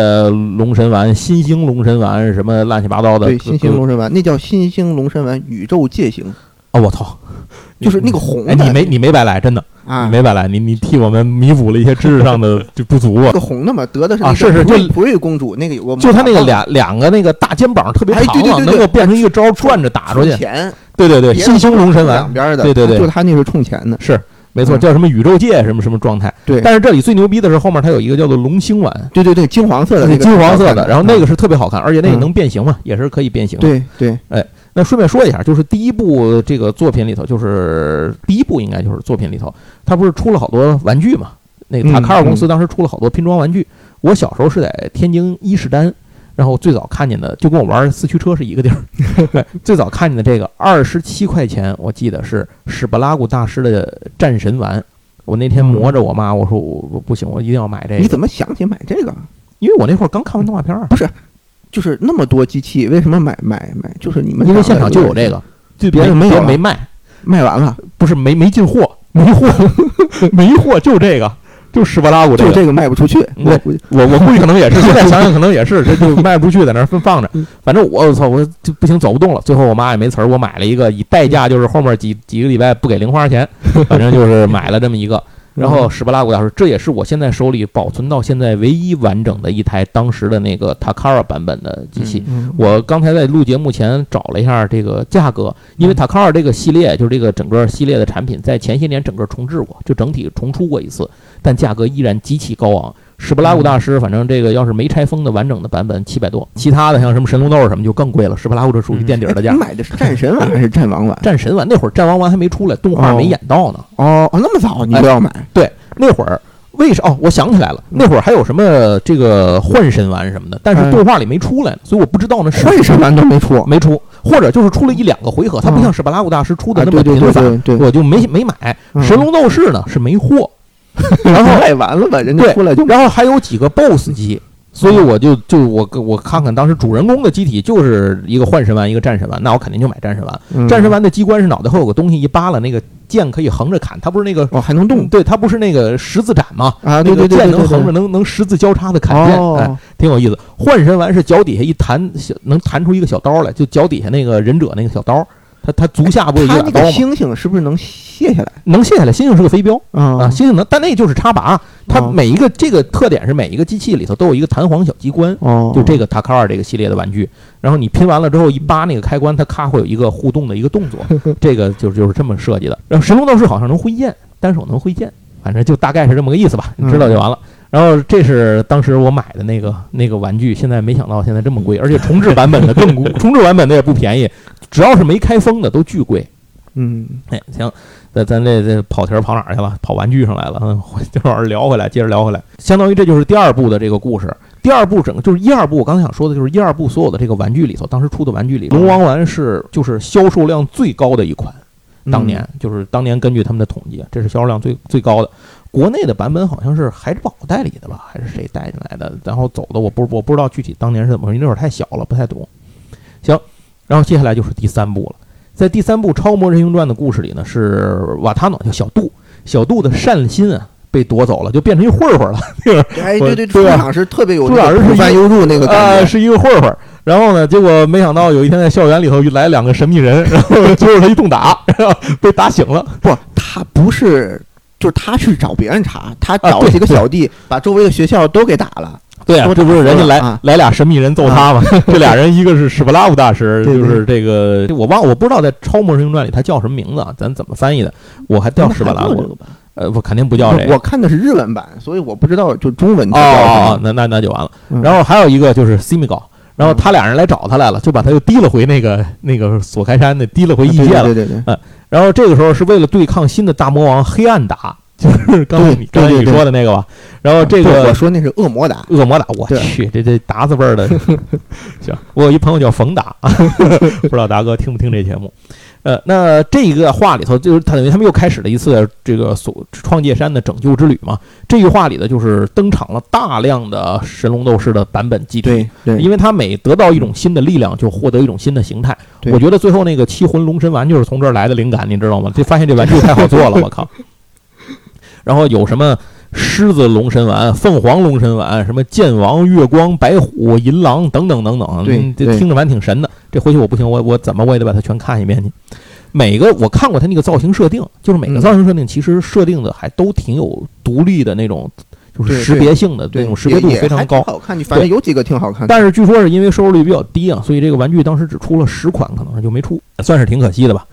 龙神丸、新星龙神丸，什么乱七八糟的。对新星龙神丸，那叫新星龙神丸宇宙界形，哦，我操！就是那个红哎，的，你没你没白来，真的，啊。你，没白来，你你替我们弥补了一些知识上的 就不足啊。那。个红的嘛，得的是啊是是就普瑞公主那个有个就他那个马俩两个那个大肩膀特别哎长了，对对对对。能够变成一个招转着打出去。对对对，新星龙神丸。两边的，对对对。就他那是冲钱的，是没错，嗯叫什么宇宙界什么什么状态。对但是这里最牛逼的是后面它有一个叫做龙星丸，对对对，金黄色的那个金黄色的，然后那个是特别好看，而且那个嗯能变形嘛，也是可以变形对。对哎，那顺便说一下，就是第一部这个作品里头，就是第一部应该就是作品里头，它不是出了好多玩具嘛？那个塔卡尔公司当时出了好多拼装玩具。我小时候是在天津伊势丹，然后最早看见的就跟我玩四驱车是一个地儿。最早看见的这个二十七块钱，我记得是史巴拉古大师的战神丸。我那天磨着我妈，我说我我不行，我一定要买这个。你怎么想起买这个？因为我那会儿刚看完动画片儿，不是就是那么多机器，为什么买买买？就是你们因为现场就有这个，就别人没有没卖。卖完了，不是没没进货，没货，没货，就这个，就史巴拉古这个。就这个卖不出去。我估计我我估计可能也是，现在想想可能也是，这就卖不出去，在那儿分放着嗯。反正我操，我就不行，走不动了。最后我妈也没词儿，我买了一个，以代价就是后面几几个礼拜不给零花钱，反正就是买了这么一个。然后史巴拉古大师，这也是我现在手里保存到现在唯一完整的一台当时的那个 Takara 版本的机器。嗯我刚才在录节目前找了一下这个价格，因为 Takara 这个系列就是这个整个系列的产品，在前些年整个重置过，就整体重出过一次，但价格依然极其高昂。史巴拉古大师，反正这个要是没拆封的完整的版本七百多，其他的像什么神龙斗什么就更贵了。史巴拉古这属于垫底儿的价哎你。买的是战神丸还是战王丸？战神丸那会儿战王丸还没出来，动画没演到呢。哦哦，那么早你就要买？对那会儿为啥？哦，我想起来了，那会儿还有什么这个幻神丸什么的，但是嗯动画里没出来，所以我不知道呢是幻神丸都没出，没出，或者就是出了一两个回合，它不像史巴拉古大师出的啊那么频繁，我就没没买。嗯神龙斗士呢是没货，然后卖完了吧，人家出来就然后还有几个 BOSS 机，所以我就就我我看看当时主人公的机体就是一个幻神丸，一个战神丸，那我肯定就买战神丸。嗯战神丸的机关是脑袋后有个东西一扒拉，那个剑可以横着砍，它不是那个。哦还能动对，它不是那个十字斩吗？啊，那对对对对对个剑能横着，能能十字交叉的砍剑，哎，哦，挺有意思。幻神丸是脚底下一弹，小能弹出一个小刀来，就脚底下那个忍者那个小刀，它它足下不是有他那个一把刀吗？星星是不是能卸下来能卸下来。星星是个飞镖啊，啊？星星能，但那就是插拔。它哦每一个这个特点是每一个机器里头都有一个弹簧小机关，哦，就这个塔卡尔这个系列的玩具。然后你拼完了之后一扒那个开关，它咔会有一个互动的一个动作，这个就就是这么设计的。然后神龙斗士好像能挥剑，单手能挥剑，反正就大概是这么个意思吧，你知道就完了。然后这是当时我买的那个那个玩具，现在没想到现在这么贵，而且重置版本的更贵，重置版本的也不便宜，只要是没开封的都巨贵。嗯哎，行，那咱这这跑题儿跑哪儿去了？跑玩具上来了。嗯，这会儿聊回来，接着聊回来。相当于这就是第二部的这个故事。第二部整个就是一二部，我刚才想说的就是一二部所有的这个玩具里头，当时出的玩具里，龙王丸是就是销售量最高的一款。当年就是当年根据他们的统计，这是销售量最最高的。国内的版本好像是海之宝代理的吧，还是谁带进来的？然后走的我不我不知道具体当年是怎么回事，那会儿太小了，不太懂。行，然后接下来就是第三部了。在第三部《超模人形传》的故事里呢，是瓦塔诺叫小杜，小杜的善心啊被夺走了，就变成一混混了。哎，对对，对吧出场是特别有出场是那个翻优入那个啊，觉，是一个混混。然后呢，结果没想到有一天在校园里头来两个神秘人，然后揪着他一顿打，然后被打醒了。不，他不是，就是他去找别人查，他找几个小弟，把周围的学校都给打了。对啊，这不是人家来、啊来俩神秘人揍他吗？这俩人一个是史巴拉夫大师，就是这个我忘我不知道在《超魔神传》里他叫什么名字啊？咱怎么翻译的？我还叫史巴拉夫，呃，不肯定不叫这个。我看的是日文版，所以我不知道就中文哦叫什哦么哦，那那那就完了。嗯然后还有一个就是 Simigo，然后他俩人来找他来了，就把他又提了回那个那个锁开山那提了回异界了。对对对对，然后这个时候是为了对抗新的大魔王黑暗达，就是刚才你刚才你说的那个吧。然后这个我说那是恶魔打，恶魔打，我去，这这达子味儿的。行，我有一朋友叫冯达，不知道达哥听不听这节目？呃，那这个话里头就是他等于他们又开始了一次这个所创界山的拯救之旅嘛。这句话里的就是登场了大量的神龙斗士的版本机体，对对，因为他每得到一种新的力量，就获得一种新的形态。我觉得最后那个七魂龙神丸就是从这儿来的灵感，你知道吗？就发现这玩具太好做了，我靠！然后有什么狮子龙神丸、凤凰龙神丸、什么剑王、月光、白虎、银狼等等等等，对听着蛮挺神的。这回去我不行，我我怎么我也得把它全看一遍去。每个我看过它那个造型设定，就是每个嗯造型设定其实设定的还都挺有独立的那种，就是识别性的对那种识别度非常高。好看，你反正有几个挺好看的。但是据说是因为收视率比较低啊，所以这个玩具当时只出了十款，可能是就没出，算是挺可惜的吧。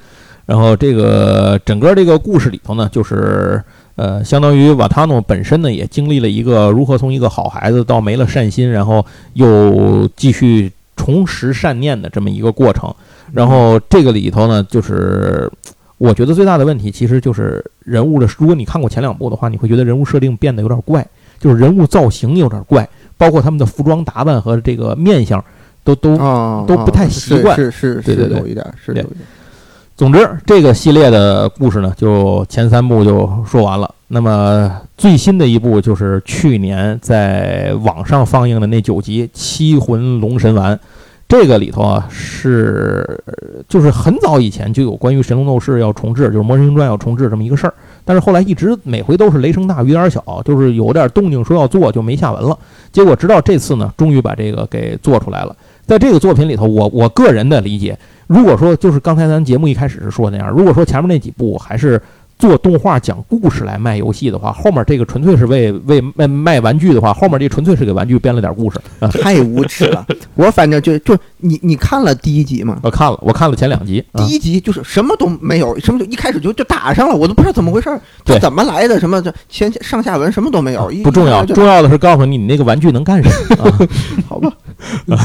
然后这个整个这个故事里头呢，就是呃，相当于瓦塔诺本身呢也经历了一个如何从一个好孩子到没了善心，然后又继续重拾善念的这么一个过程。然后这个里头呢，就是我觉得最大的问题其实就是人物的，如果你看过前两部的话，你会觉得人物设定变得有点怪，就是人物造型有点怪，包括他们的服装打扮和这个面相都都啊，都不太习惯是是是对对对是有一点，是有一点。总之，这个系列的故事呢，就前三部就说完了。那么最新的一部就是去年在网上放映的那九集《七魂龙神丸》。这个里头啊，是就是很早以前就有关于神龙斗士要重置，就是《魔神行传》要重置这么一个事儿。但是后来一直每回都是雷声大雨点小，就是有点动静说要做就没下文了。结果直到这次呢，终于把这个给做出来了。在这个作品里头，我我个人的理解，如果说就是刚才咱节目一开始是说那样，如果说前面那几部还是做动画讲故事来卖游戏的话，后面这个纯粹是为为卖卖玩具的话，后面这纯粹是给玩具编了点故事啊。太无耻了！我反正就就你你看了第一集吗？我看了，我看了前两集，啊第一集就是什么都没有，什么就一开始就就打上了，我都不知道怎么回事儿，这怎么来的？什么就前上下文什么都没有，一不重要，重要的是告诉你你那个玩具能干什么啊。好吧？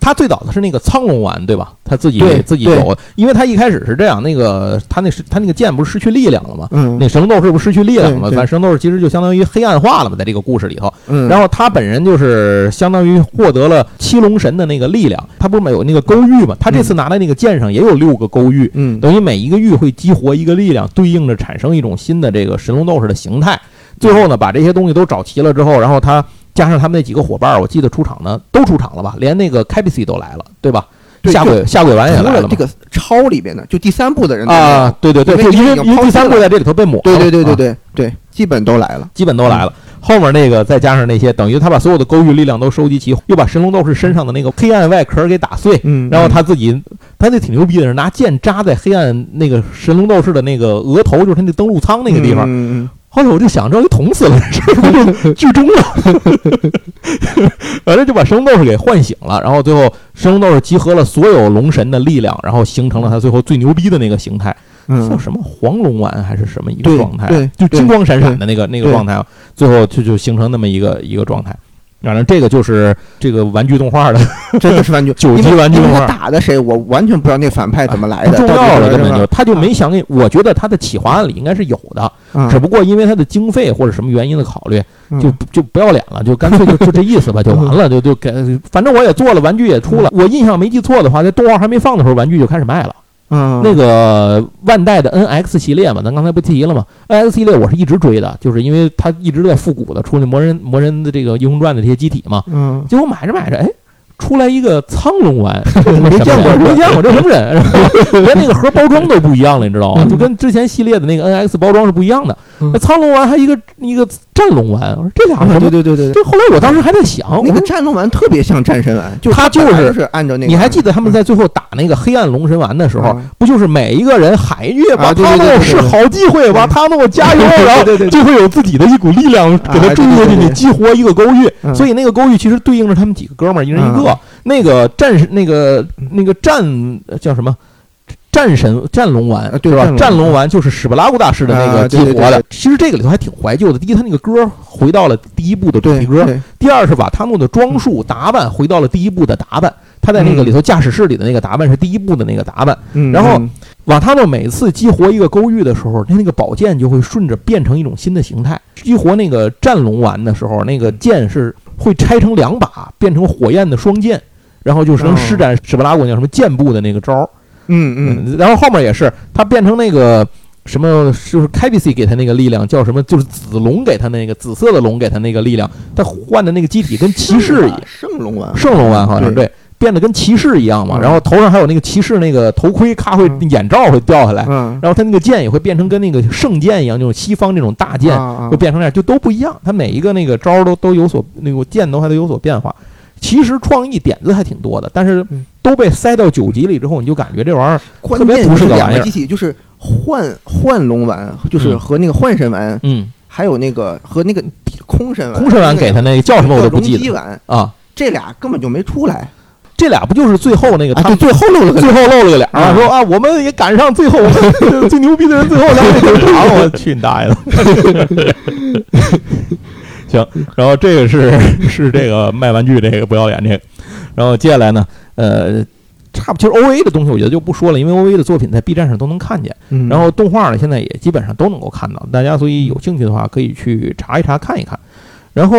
他最早的是那个苍龙丸，对吧？他自己自己有，因为他一开始是这样，那个他那是他那个剑不是失去力量了吗？嗯那神龙斗士不是失去力量了吗？对对反正神龙斗士其实就相当于黑暗化了嘛，在这个故事里头。嗯，然后他本人就是相当于获得了七龙神的那个力量，他不是有那个勾玉嘛？他这次拿的那个剑上也有六个勾玉，嗯等于每一个玉会激活一个力量，对应着产生一种新的这个神龙斗士的形态。最后呢，把这些东西都找齐了之后，然后他加上他们那几个伙伴，我记得出场呢都出场了吧？连那个 k a b i c 都来了，对吧？对下鬼下鬼丸也来了这个超里边的，就第三部的人啊，，对对对，因为就因为第三部在这里头被抹了对，对对对啊对对，基本都来了。基本都来了。后面那个再加上那些，等于他把所有的勾玉力量都收集齐，又把神龙斗士身上的那个黑暗外壳给打碎，嗯然后他自己，他那挺牛逼的，是拿剑扎在黑暗那个神龙斗士的那个额头，就是他那登陆舱那个地方。嗯嗯后来我就想，这给捅死了，是不是剧终了？反正就把神龙斗士给唤醒了，然后最后神龙斗士集合了所有龙神的力量，然后形成了他最后最牛逼的那个形态。嗯叫什么黄龙丸还是什么一个状态，对就金光闪闪的那个那个状态啊，最后就就形成那么一个一个状态。反正这个就是这个玩具动画的真的是玩具 九级玩具动画他打的谁，我完全不知道那反派怎么来的，不重要了，根本就他就没想给。我觉得他的企划案里应该是有的，嗯只不过因为他的经费或者什么原因的考虑，嗯就就不要脸了，就干脆就就这意思吧，就完了，就就给，反正我也做了，玩具也出了。我印象没记错的话，在动画还没放的时候，玩具就开始卖了。嗯，那个万代的 NX 系列嘛，咱刚才不提了吗？NX 系列我是一直追的，就是因为它一直在复古的出那魔人魔人的这个英雄传的这些机体嘛。嗯，结果买着买着，哎，出来一个苍龙丸，没见过没见过。这什么人，连那个盒包装都不一样了，你知道吗？嗯就跟之前系列的那个 NX 包装是不一样的。嗯。那苍龙丸还一个一个战龙丸，我说这俩是什么？对对对对对，这后来我当时还在想，那个战龙丸特别像战神丸，就它就是是按照那个，你还记得他们在最后打那个黑暗龙神丸的时候，嗯。不就是每一个人喊一句“瓦啊对塔诺是好机会，瓦塔诺加油”，然后就会有自己的一股力量给他啊注入进去，激活一个勾玉。嗯。所以那个勾玉其实对应着他们几个哥们儿，一人一个。那个战士，那个那个战呃叫什么？战神战龙丸啊对吧？战龙丸就是史布拉古大师的那个啊激活的。其实这个里头还挺怀旧的。第一，他那个歌回到了第一部的主对题歌；对第二是瓦塔诺的装束打扮回到了第一部的打扮。他在那个里头驾驶室里的那个打扮是第一部的那个打扮。嗯，然后嗯瓦塔诺每次激活一个勾玉的时候，他那个宝剑就会顺着变成一种新的形态。激活那个战龙丸的时候，那个剑是会拆成两把，变成火焰的双剑，然后就是能施展史巴拉古叫什么箭步的那个招儿。嗯嗯嗯，然后后面也是他变成那个什么，就是开比西给他那个力量叫什么，就是紫龙给他那个紫色的龙给他那个力量，他换的那个机体跟骑士一样，圣龙丸，圣龙丸好像是对对。变得跟骑士一样嘛，嗯然后头上还有那个骑士那个头盔，咔会嗯眼罩会掉下来，嗯，然后他那个剑也会变成跟那个圣剑一样，就是西方那种大剑啊会变成那样，就都不一样。他每一个那个招儿都都有所那个剑都还都有所变化。其实创意点子还挺多的，但是嗯。都被塞到九级里之后，你就感觉这玩意儿特别不是不个玩意儿。机体，就是幻幻龙丸，就是嗯。和那个幻神丸，嗯，还有那个和那个空神丸，空神丸给他那个叫什么我都不记得啊。这俩根本就没出来。这俩不就是最后那个啊！他对，最后露了个最后露了个脸说啊，我们也赶上最后 最牛逼的人最后来了。登 场，我去你大爷的！行，然后这个是 是这个卖玩具这个不要脸这个，然后接下来呢，呃，差不其实 O A 的东西我觉得就不说了，因为 O A 的作品在 B 站上都能看见，嗯然后动画呢现在也基本上都能够看到，大家所以有兴趣的话可以去查一查看一看。然后，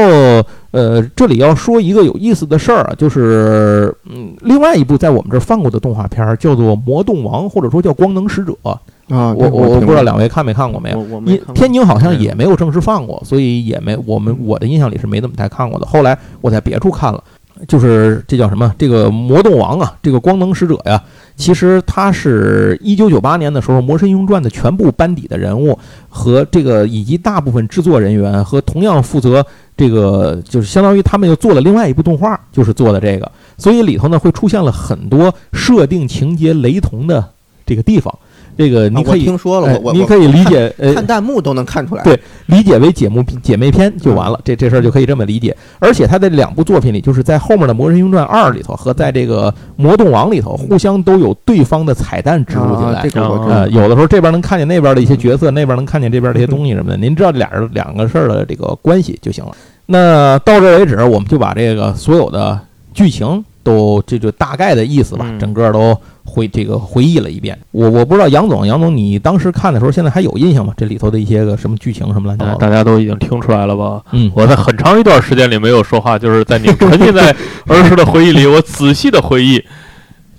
呃，这里要说一个有意思的事儿啊，就是，嗯，另外一部在我们这儿放过的动画片儿叫做《魔动王》，或者说叫《光能使者》。啊，我我我不知道两位位看没看过没有？因天津好像也没有正式放过，所以也没我们我的印象里是没怎么太看过的。后来我在别处看了，就是这叫什么？这个魔动王啊，这个光能使者呀，其实他是一九九八年的时候《魔神英雄传》的全部班底的人物和这个以及大部分制作人员和同样负责这个，就是相当于他们又做了另外一部动画，就是做的这个，所以里头呢会出现了很多设定情节雷同的这个地方。这个你可以，听说了，哎我我你可以理解，呃，看弹幕都能看出来。对理解为姐目姐妹篇就完了，这这事儿就可以这么理解。而且他在两部作品里，就是在后面的《魔神英雄传二》里头和在这个《魔动王》里头，互相都有对方的彩蛋植入进来啊这。个我知道呃，有的时候这边能看见那边的一些角色，那边能看见这边的一些东西什么的。您知道这俩人两个事儿的这个关系就行了。那到这儿为止，我们就把这个所有的剧情都这就大概的意思吧，嗯整个都回这个回忆了一遍。我我不知道杨总，杨总你当时看的时候，现在还有印象吗？这里头的一些个什么剧情什么乱七八糟？大家都已经听出来了吧？嗯，我在很长一段时间里没有说话，就是在你沉浸在 儿时的回忆里，我仔细的回忆，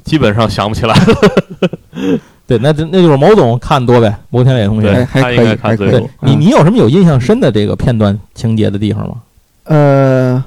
基本上想不起来了。对，那这那就是毛总看多呗，摩天磊同学。还还他应该可以，还可以。你，嗯你有什么有印象深的这个片段情节的地方吗？呃，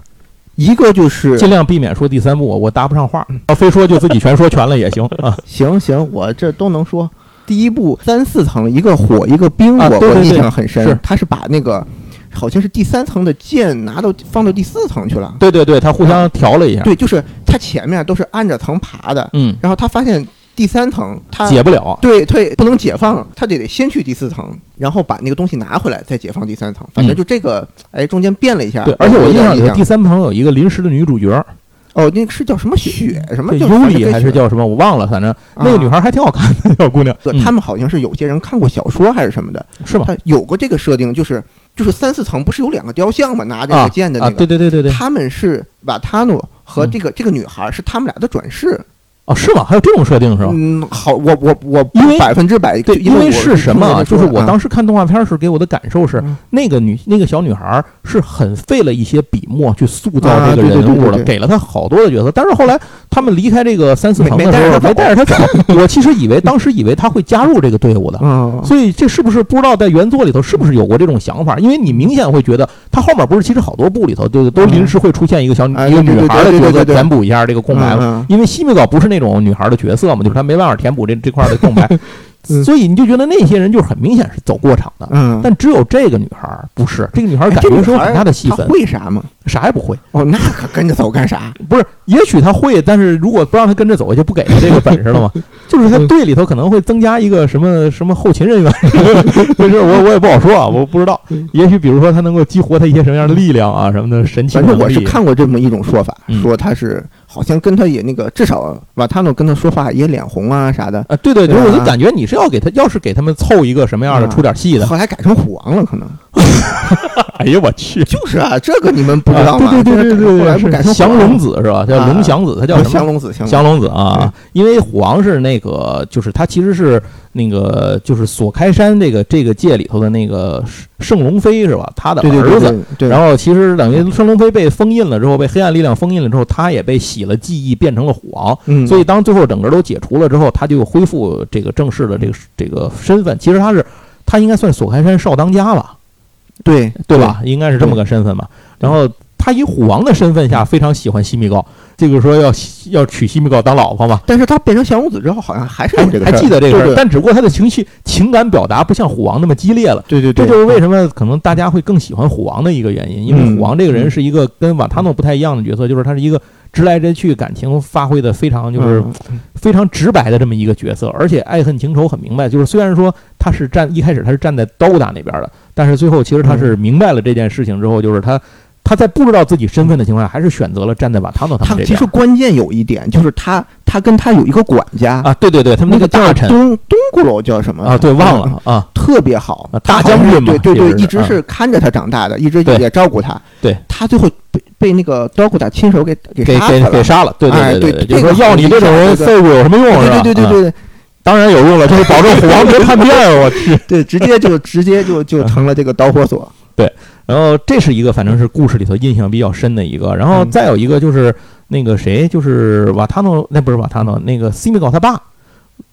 一个就是尽量避免说第三部，我搭不上话。要非说就自己全说全了也行啊。行行，我这都能说。第一部三四层，一个火一个冰，我我印象很深是。他是把那个好像是第三层的剑拿到放到第四层去了。对对对，他互相调了一下。对，就是他前面都是按着层爬的，嗯，然后他发现第三层他解不了。对对不能解放，他得得先去第四层，然后把那个东西拿回来，再解放第三层。反正就这个，哎，中间变了一下。嗯对，而且我印象里第三层有一个临时的女主角，哦，那个是叫什么雪什么？对，就尤里还是叫什么，我忘了，反正那个女孩还挺好看的，小姑娘。对嗯他们好像是有些人看过小说还是什么的，是吧？他有过这个设定，就是就是三四层不是有两个雕像吗？拿着个剑的啊，那个，对对对对对，他们是瓦塔诺和嗯这个、这个女孩是他们俩的转世，哦，是吗？还有这种设定是吧？嗯，好，我我我因为百分之百对，因为是什么啊？就是我当时时看动画片时给我的感受是，嗯那个女那个小女孩是很费了一些笔墨去塑造啊这个人物的，对对对给了她好多的角色。但是后来他们离开这个三四层的时候，没带着她走。我其实以为当时以为她会加入这个队伍的。嗯，所以这是不是不知道在原作里头是不是有过这种想法？因为你明显会觉得她后面不是其实好多部里头都都临时会出现一个小一个女孩的角色填补一下这个空白嘛。嗯因为西米高不是那种女孩的角色嘛，就是她没办法填补这这块的空白，嗯所以你就觉得那些人就是很明显是走过场的。嗯，但只有这个女孩不是，这个女孩儿感觉是有很大的戏她份，会啥吗？啥也不会。哦，那可跟着走干啥？不是，也许她会，但是如果不让她跟着走，就不给她这个本事了嘛。就是她队里头可能会增加一个什么什么后勤人员，这事我我也不好说啊，我不知道。也许比如说她能够激活她一些什么样的力量啊，什么的神奇的反正我是。看过这么一种说法，嗯说她是好像跟他也那个，至少瓦塔诺跟他说话也脸红啊啥的。啊，对对对，我就感觉你是要给他，要是给他们凑一个什么样的嗯出点戏的，后来改成虎王了，可能 哎呀我去，就是啊，这个你们不知道吗？啊对对对对对对，后来不改成是降龙子是吧？叫啊龙祥子，他叫什么？降龙子，降降龙子啊，因为虎王是那个，就是他其实是那个，就是锁开山这个这个界里头的那个圣龙飞是吧？他的对对对儿子。对对，然后其实等于圣龙飞被封印了之后，被黑暗力量封印了之后，他也被洗了记忆，变成了虎王。嗯，所以当最后整个都解除了之后，他就恢复这个正式的这个这个身份。其实他是他应该算锁开山少当家吧，对对吧？？应该是这么个身份吧。然后他以虎王的身份下非常喜欢西米高，这个说要要娶西米高当老婆嘛。但是他变成降龙子之后，好像还是还有这个还记得这个事儿，但只不过他的情绪情感表达不像虎王那么激烈了。对对对，这就是为什么可能大家会更喜欢虎王的一个原因，因为嗯虎王这个人是一个跟瓦塔诺不太一样的角色，就是他是一个直来直去，感情发挥的非常就是嗯非常直白的这么一个角色，而且爱恨情仇很明白。就是虽然说他是站一开始他是站在刀打那边的，但是最后其实他是明白了这件事情之后，就是他他在不知道自己身份的情况下，还是选择了站在瓦塔诺他们这边他其实。关键有一点就是他他跟他有一个管家，啊，对对对，他们那那个大臣东东古罗叫什么啊，对，忘了啊，特别好大将军嘛对对对，一直是看着他长大的，一直对也照顾他。对，他最后被被那个刀古达亲手给给给给杀了。给杀了，对哎对对，对这个就说要你这种人对对废物有什么用对对对对当然有用了，就是保证虎王别叛变啊！我去。对 对，直接就直接就就成了这个导火索。然后这是一个，反正是故事里头印象比较深的一个。然后嗯。再有一个就是那个谁，就是瓦塔诺，那不是瓦塔诺，那个西米高他爸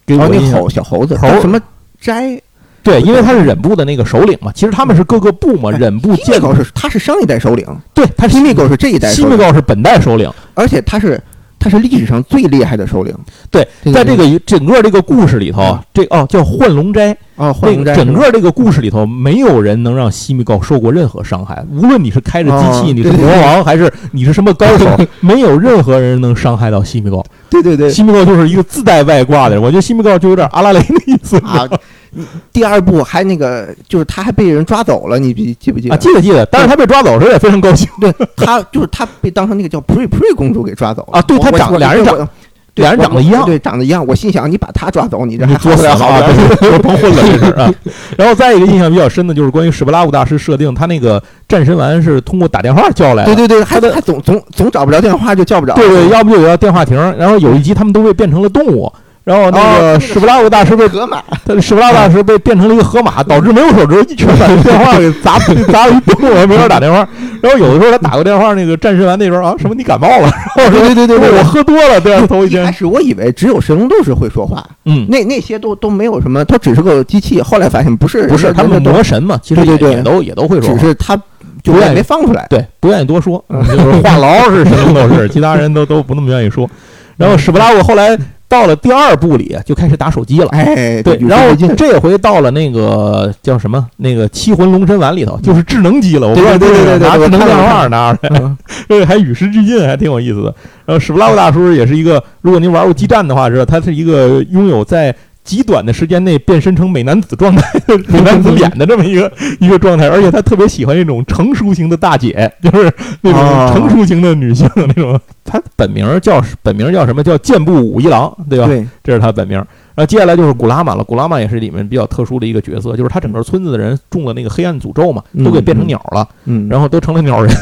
给我印象。猴小猴子。猴。什么？斋，对，因为他是忍部的那个首领嘛，其实他们是各个部嘛，哎忍部西米建狗是他是上一代首领，对，他是西米狗是这一代西米高是本代首领。而且他是他是历史上最厉害的首领。对，对在这个整个这个故事里头，这哦叫幻龙斋，哦，幻那个龙斋是吧整个这个故事里头，没有人能让西米高受过任何伤害。无论你是开着机器，哦你是对对魔王，还是你是什么高手，没有任何人能伤害到西米高。对对对西米高就是一个自带外挂的人，我觉得西米高就有点阿拉蕾的意思啊，你第二部还那个就是他还被人抓走了，你记记不记得？啊，记得记得。但是他被抓走时候也非常高兴，对他就是他被当成那个叫 Pre Pre 公主给抓走了啊对他长俩人长我俩人长得一样对，长得一样。我心想，你把他抓走，你这你还好不了，好啊，不了。对对甭混了这是啊。然后再一个印象比较深的就是关于史巴拉乌大师设定，他那个战神丸是通过打电话叫来的。对对对，还还总总总找不着电话，就叫不着。对对，要不就有要电话亭，然后有一集他们都被变成了动物，然后那哦个史布拉乌大师被河马，他史布拉乌大师被变成了一个河马，导致没有手指，一拳把这电话给砸 砸了一洞，我没法打电话。然后有的时候他打个电话，那个战神丸那边啊什么你感冒了，然后说对对对我喝多了，对啊，头一天开天，始我以为只有神龙斗士会说话，嗯，那那些都都没有什么，他只是个机器。后来发现不是，不是他们魔神嘛，其实也也都也都会说，只是他就不愿意放出来。对，不愿意多说，嗯就是话痨是神龙斗士，其他人都都不那么愿意说。然后史布拉沃后来到了第二部里就开始打手机了。哎，对，然后这回到了那个叫什么那个七魂龙神丸里头，就是智能机了。我对对对对对拿智能电话拿出来，嗯这个还与时俱进，还挺有意思的。然后史布拉夫大叔也是一个，如果您玩过激战的话，知道他是一个拥有在极短的时间内变身成美男子状态、美男子脸的这么一个 一个状态，而且他特别喜欢那种成熟型的大姐，就是那种哦成熟型的女性的那种他本名叫本名叫什么？叫健步武一郎，对吧？对，这是他本名。然后接下来就是古拉玛了，古拉玛也是里面比较特殊的一个角色，就是他整个村子的人中了那个黑暗诅咒嘛，都给变成鸟了，嗯，然后都成了鸟人。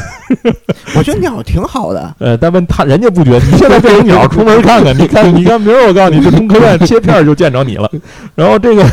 我觉得鸟挺好的，呃，但问他人家不觉得，你现在变成鸟，出门看看，你看，你看，明儿我告诉你，这中科院切片就见着你了。然后这个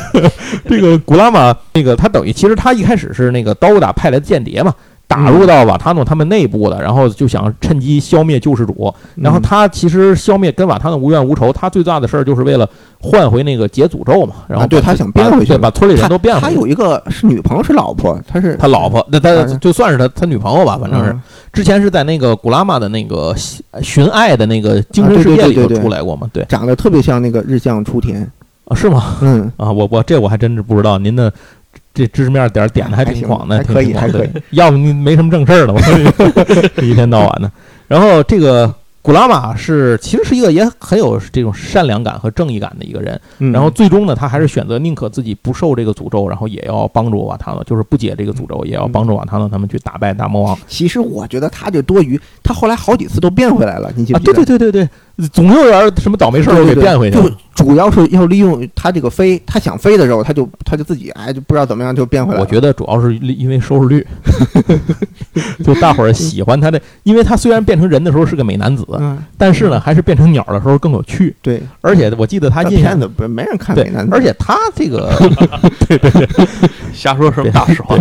这个古拉玛，那个他等于其实他一开始是那个刀打派来的间谍嘛。打入到瓦塔诺他们内部的，然后就想趁机消灭救世主。然后他其实消灭跟瓦塔诺无怨无仇，他最大的事儿就是为了换回那个解诅咒嘛。然后对他想变回去，把村里人都变回去。他有一个是女朋友，是老婆，他是他老婆，那他就算是他他女朋友吧，反正是之前是在那个古拉玛的那个寻爱的那个精神世界里头出来过嘛。对，长得特别像那个日向初田啊？是吗？嗯啊，我我这我还真是不知道您的。这知识面点点的还挺广的，还可以，还可以。要不你没什么正事儿了，我一天到晚的。然后这个古拉玛是其实是一个也很有这种善良感和正义感的一个人。然后最终呢，他还是选择宁可自己不受这个诅咒，然后也要帮助瓦塔诺，就是不解这个诅咒，也要帮助瓦塔诺他们去打败大魔王。其实我觉得他就多余，他后来好几次都变回来了，你记不记得？对对对对对，总有点什么倒霉事儿都给变回去就。主要是要利用他这个飞，他想飞的时候，他就他就自己哎，就不知道怎么样就变回来。我觉得主要是因为收视率，就大伙儿喜欢他的，因为他虽然变成人的时候是个美男子，但是呢，还是变成鸟的时候更有趣。对，而且我记得他印象不没人看美男子，而且他这个对对对，瞎说什么大实话。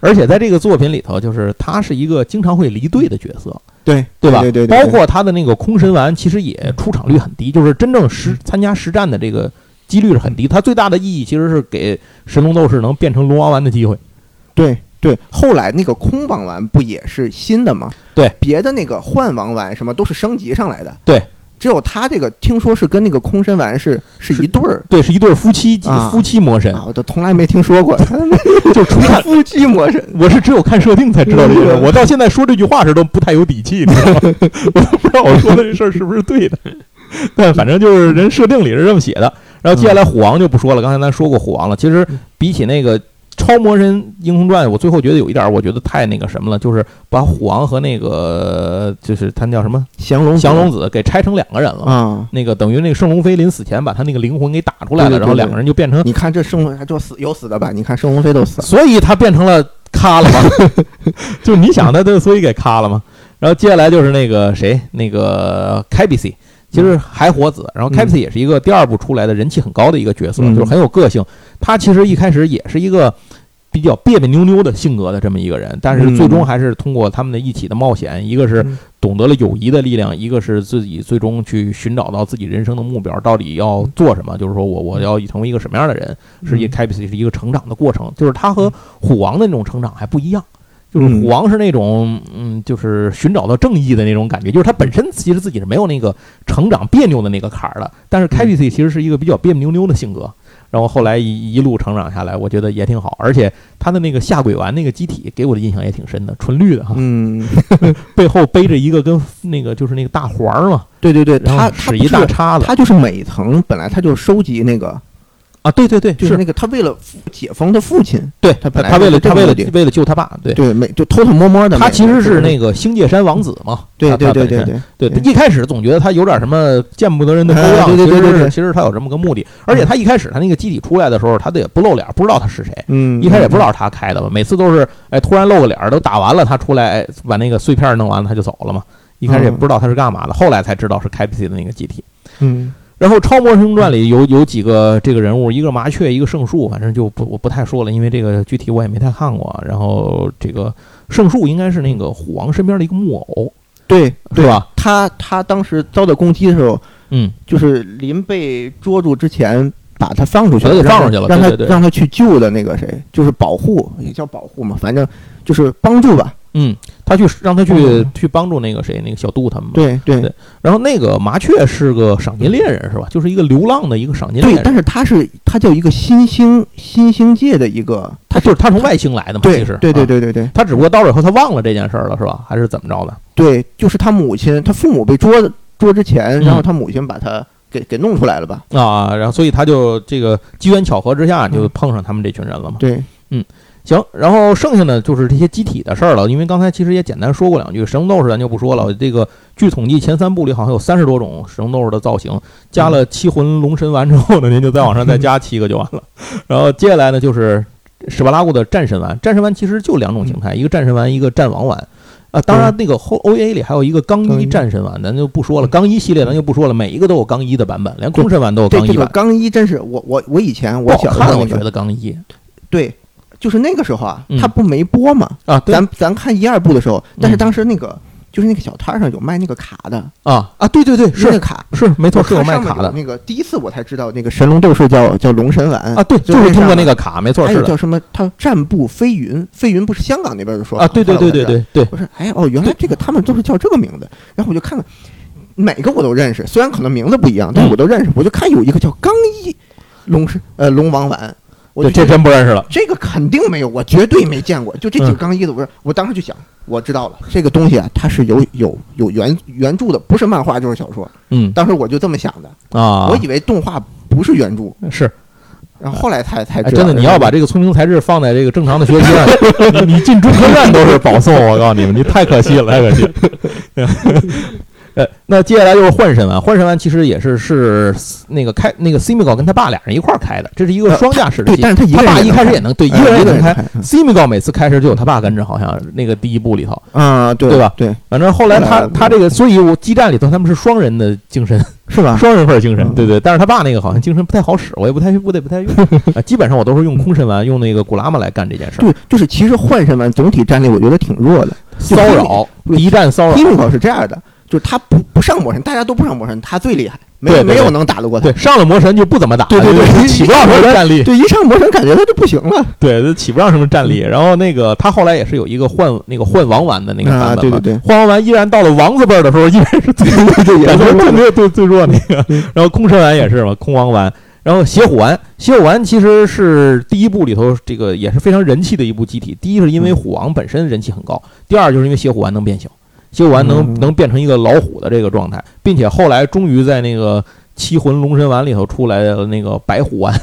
而且在这个作品里头，就是他是一个经常会离队的角色。对对吧？对对，包括他的那个空神丸，其实也出场率很低，就是真正实参加实战的这个几率是很低。它最大的意义其实是给神龙斗士能变成龙王丸的机会。对对，后来那个空王丸不也是新的吗？对，别的那个幻王丸什么都是升级上来的。对。只有他这个听说是跟那个空身丸是是一对儿，对，是一对夫妻夫妻魔神，我都从来没听说过，就纯看 夫妻魔神，我是只有看设定才知道这个，我到现在说这句话时都不太有底气，你知道吗？我都不知道我说的这事儿是不是对的，但反正就是人设定里是这么写的。然后接下来虎王就不说了，刚才咱说过虎王了，其实比起那个。超魔神英雄传，我最后觉得有一点，我觉得太那个什么了，就是把虎王和那个就是他叫什么降龙降龙子给拆成两个人了啊。那个等于那个圣龙飞临死前把他那个灵魂给打出来了，然后两个人就变成你看这圣龙就死有死的吧？你看圣龙飞都死了，所以他变成了咖了嘛？就你想他，都所以给咖了嘛？然后接下来就是那个谁，那个凯比西。其实还火子，然后凯比西也是一个第二部出来的人气很高的一个角色，就是很有个性。他其实一开始也是一个比较别别扭扭的性格的这么一个人，但是最终还是通过他们的一起的冒险，一个是懂得了友谊的力量，一个是自己最终去寻找到自己人生的目标，到底要做什么？就是说我我要成为一个什么样的人？是一凯比斯是一个成长的过程，就是他和虎王的那种成长还不一样。就是虎王是那种，嗯，就是寻找到正义的那种感觉。就是他本身其实自己是没有那个成长别扭的那个坎儿的。但是凯比 C 其实是一个比较别别扭扭的性格。然后后来一一路成长下来，我觉得也挺好。而且他的那个下鬼丸那个机体给我的印象也挺深的，纯绿的哈。嗯，背后背着一个跟那个就是那个大环儿嘛。对对对，他使一大叉子。他就是每层本来他就收集那个。啊，对对对，就是那个他为了解封他父亲，对他他为了他为了为了救他爸，对对，没就偷偷摸摸的。他其实是那个星界山王子嘛，对对对对对对。一开始总觉得他有点什么见不得人的勾当，对对对，其实他有这么个目的。而且他一开始他那个机体出来的时候，他也不露脸，不知道他是谁。嗯，一开始也不知道他开的吧，每次都是哎突然露个脸，都打完了，他出来把那个碎片弄完了，他就走了嘛。一开始也不知道他是干嘛的，后来才知道是开 PC 的那个机体。嗯。然后《超魔神传》里有有几个这个人物，一个麻雀，一个圣树，反正就不我不太说了，因为这个具体我也没太看过。然后这个圣树应该是那个虎王身边的一个木偶，对，对吧？他他当时遭到攻击的时候，嗯，就是临被捉住之前，把他放出去了，放出去了，让他让他去救的那个谁，就是保护，也叫保护嘛，反正就是帮助吧。嗯，他去让他去去帮助那个谁，那个小杜他们。对对对。然后那个麻雀是个赏金猎人，是吧？就是一个流浪的一个赏金猎人。对，但是他是他叫一个新兴新兴界的一个，他就是他从外星来的嘛。其实对对对对对。他只不过到了以后，他忘了这件事儿了，是吧？还是怎么着的？对，就是他母亲，他父母被捉捉之前，然后他母亲把他给给弄出来了吧？啊，然后所以他就这个机缘巧合之下就碰上他们这群人了嘛。对，嗯。行，然后剩下的就是这些机体的事儿了，因为刚才其实也简单说过两句，神龙斗士咱就不说了。这个据统计，前三部里好像有三十多种神龙斗士的造型，加了七魂龙神丸之后呢，您就再往上再加七个就完了。然后接下来呢就是史巴拉古的战神丸，战神丸其实就两种形态，一个战神丸，一个战王丸。啊，当然那个后 OVA 里还有一个钢一战神丸，咱就不说了。钢一系列咱就不说了，每一个都有钢一的版本，连空神丸都有钢一版。钢一真是我我我以前我小时候我觉得钢一，对，就是那个时候啊，他不没播嘛啊，咱咱看一二部的时候，但是当时那个。就是那个小摊上有卖那个卡的啊啊，对对对，是那个卡，是没错，是有卖卡的。那个第一次我才知道，那个神龙斗士叫叫龙神丸啊，对，就是通过那个卡，没错，是叫什么？他战步飞云，飞云不是香港那边的说啊？对对对对对对，我说哎哦，原来这个他们都是叫这个名字。然后我就看看，每个我都认识，虽然可能名字不一样，但是我都认识。我就看有一个叫刚一龙神呃龙王丸。我这真不认识了，这个肯定没有，我绝对没见过。就这几个钢一的，我我当时就想，我知道了，这个东西啊，它是有有有原原著的，不是漫画就是小说。嗯，当时我就这么想的啊，我以为动画不是原著，是，然后后来才才知道。真的，你要把这个聪明才智放在这个正常的学习上，你进中科院都是保送。我告诉你们，你太可惜了，太可惜。呃，那接下来就是幻神丸，幻神丸其实也是是那个开那个 Simigo 跟他爸俩人一块儿开的，这是一个双驾驶的。对，但是他爸一开始也能对一个人也能开。，Simigo 每次开时就有他爸跟着，好像那个第一部里头啊，对对吧？对，反正后来他他这个，所以我激战里头他们是双人的精神，是吧？双人份精神，对对。但是他爸那个好像精神不太好使，我也不太不得不太用。基本上我都是用空神丸，用那个古拉玛来干这件事儿。对，就是其实幻神丸总体战力我觉得挺弱的，骚扰敌战骚扰。m 是这样的。就是他不不上魔神，大家都不上魔神，他最厉害，没没有能打得过他。对，上了魔神就不怎么打，对对对，起不上什么战力。对，一上魔神感觉他就不行了。对，他起不上什么战力。然后那个他后来也是有一个换那个换王丸的那个版本对对对，换王丸依然到了王子辈的时候，依然是最最感觉最最最最弱那个。然后空神丸也是嘛，空王丸。然后邪虎丸，邪虎丸其实是第一部里头这个也是非常人气的一部机体。第一是因为虎王本身人气很高，第二就是因为邪虎丸能变形。修完能能变成一个老虎的这个状态，并且后来终于在那个七魂龙神丸里头出来的那个白虎丸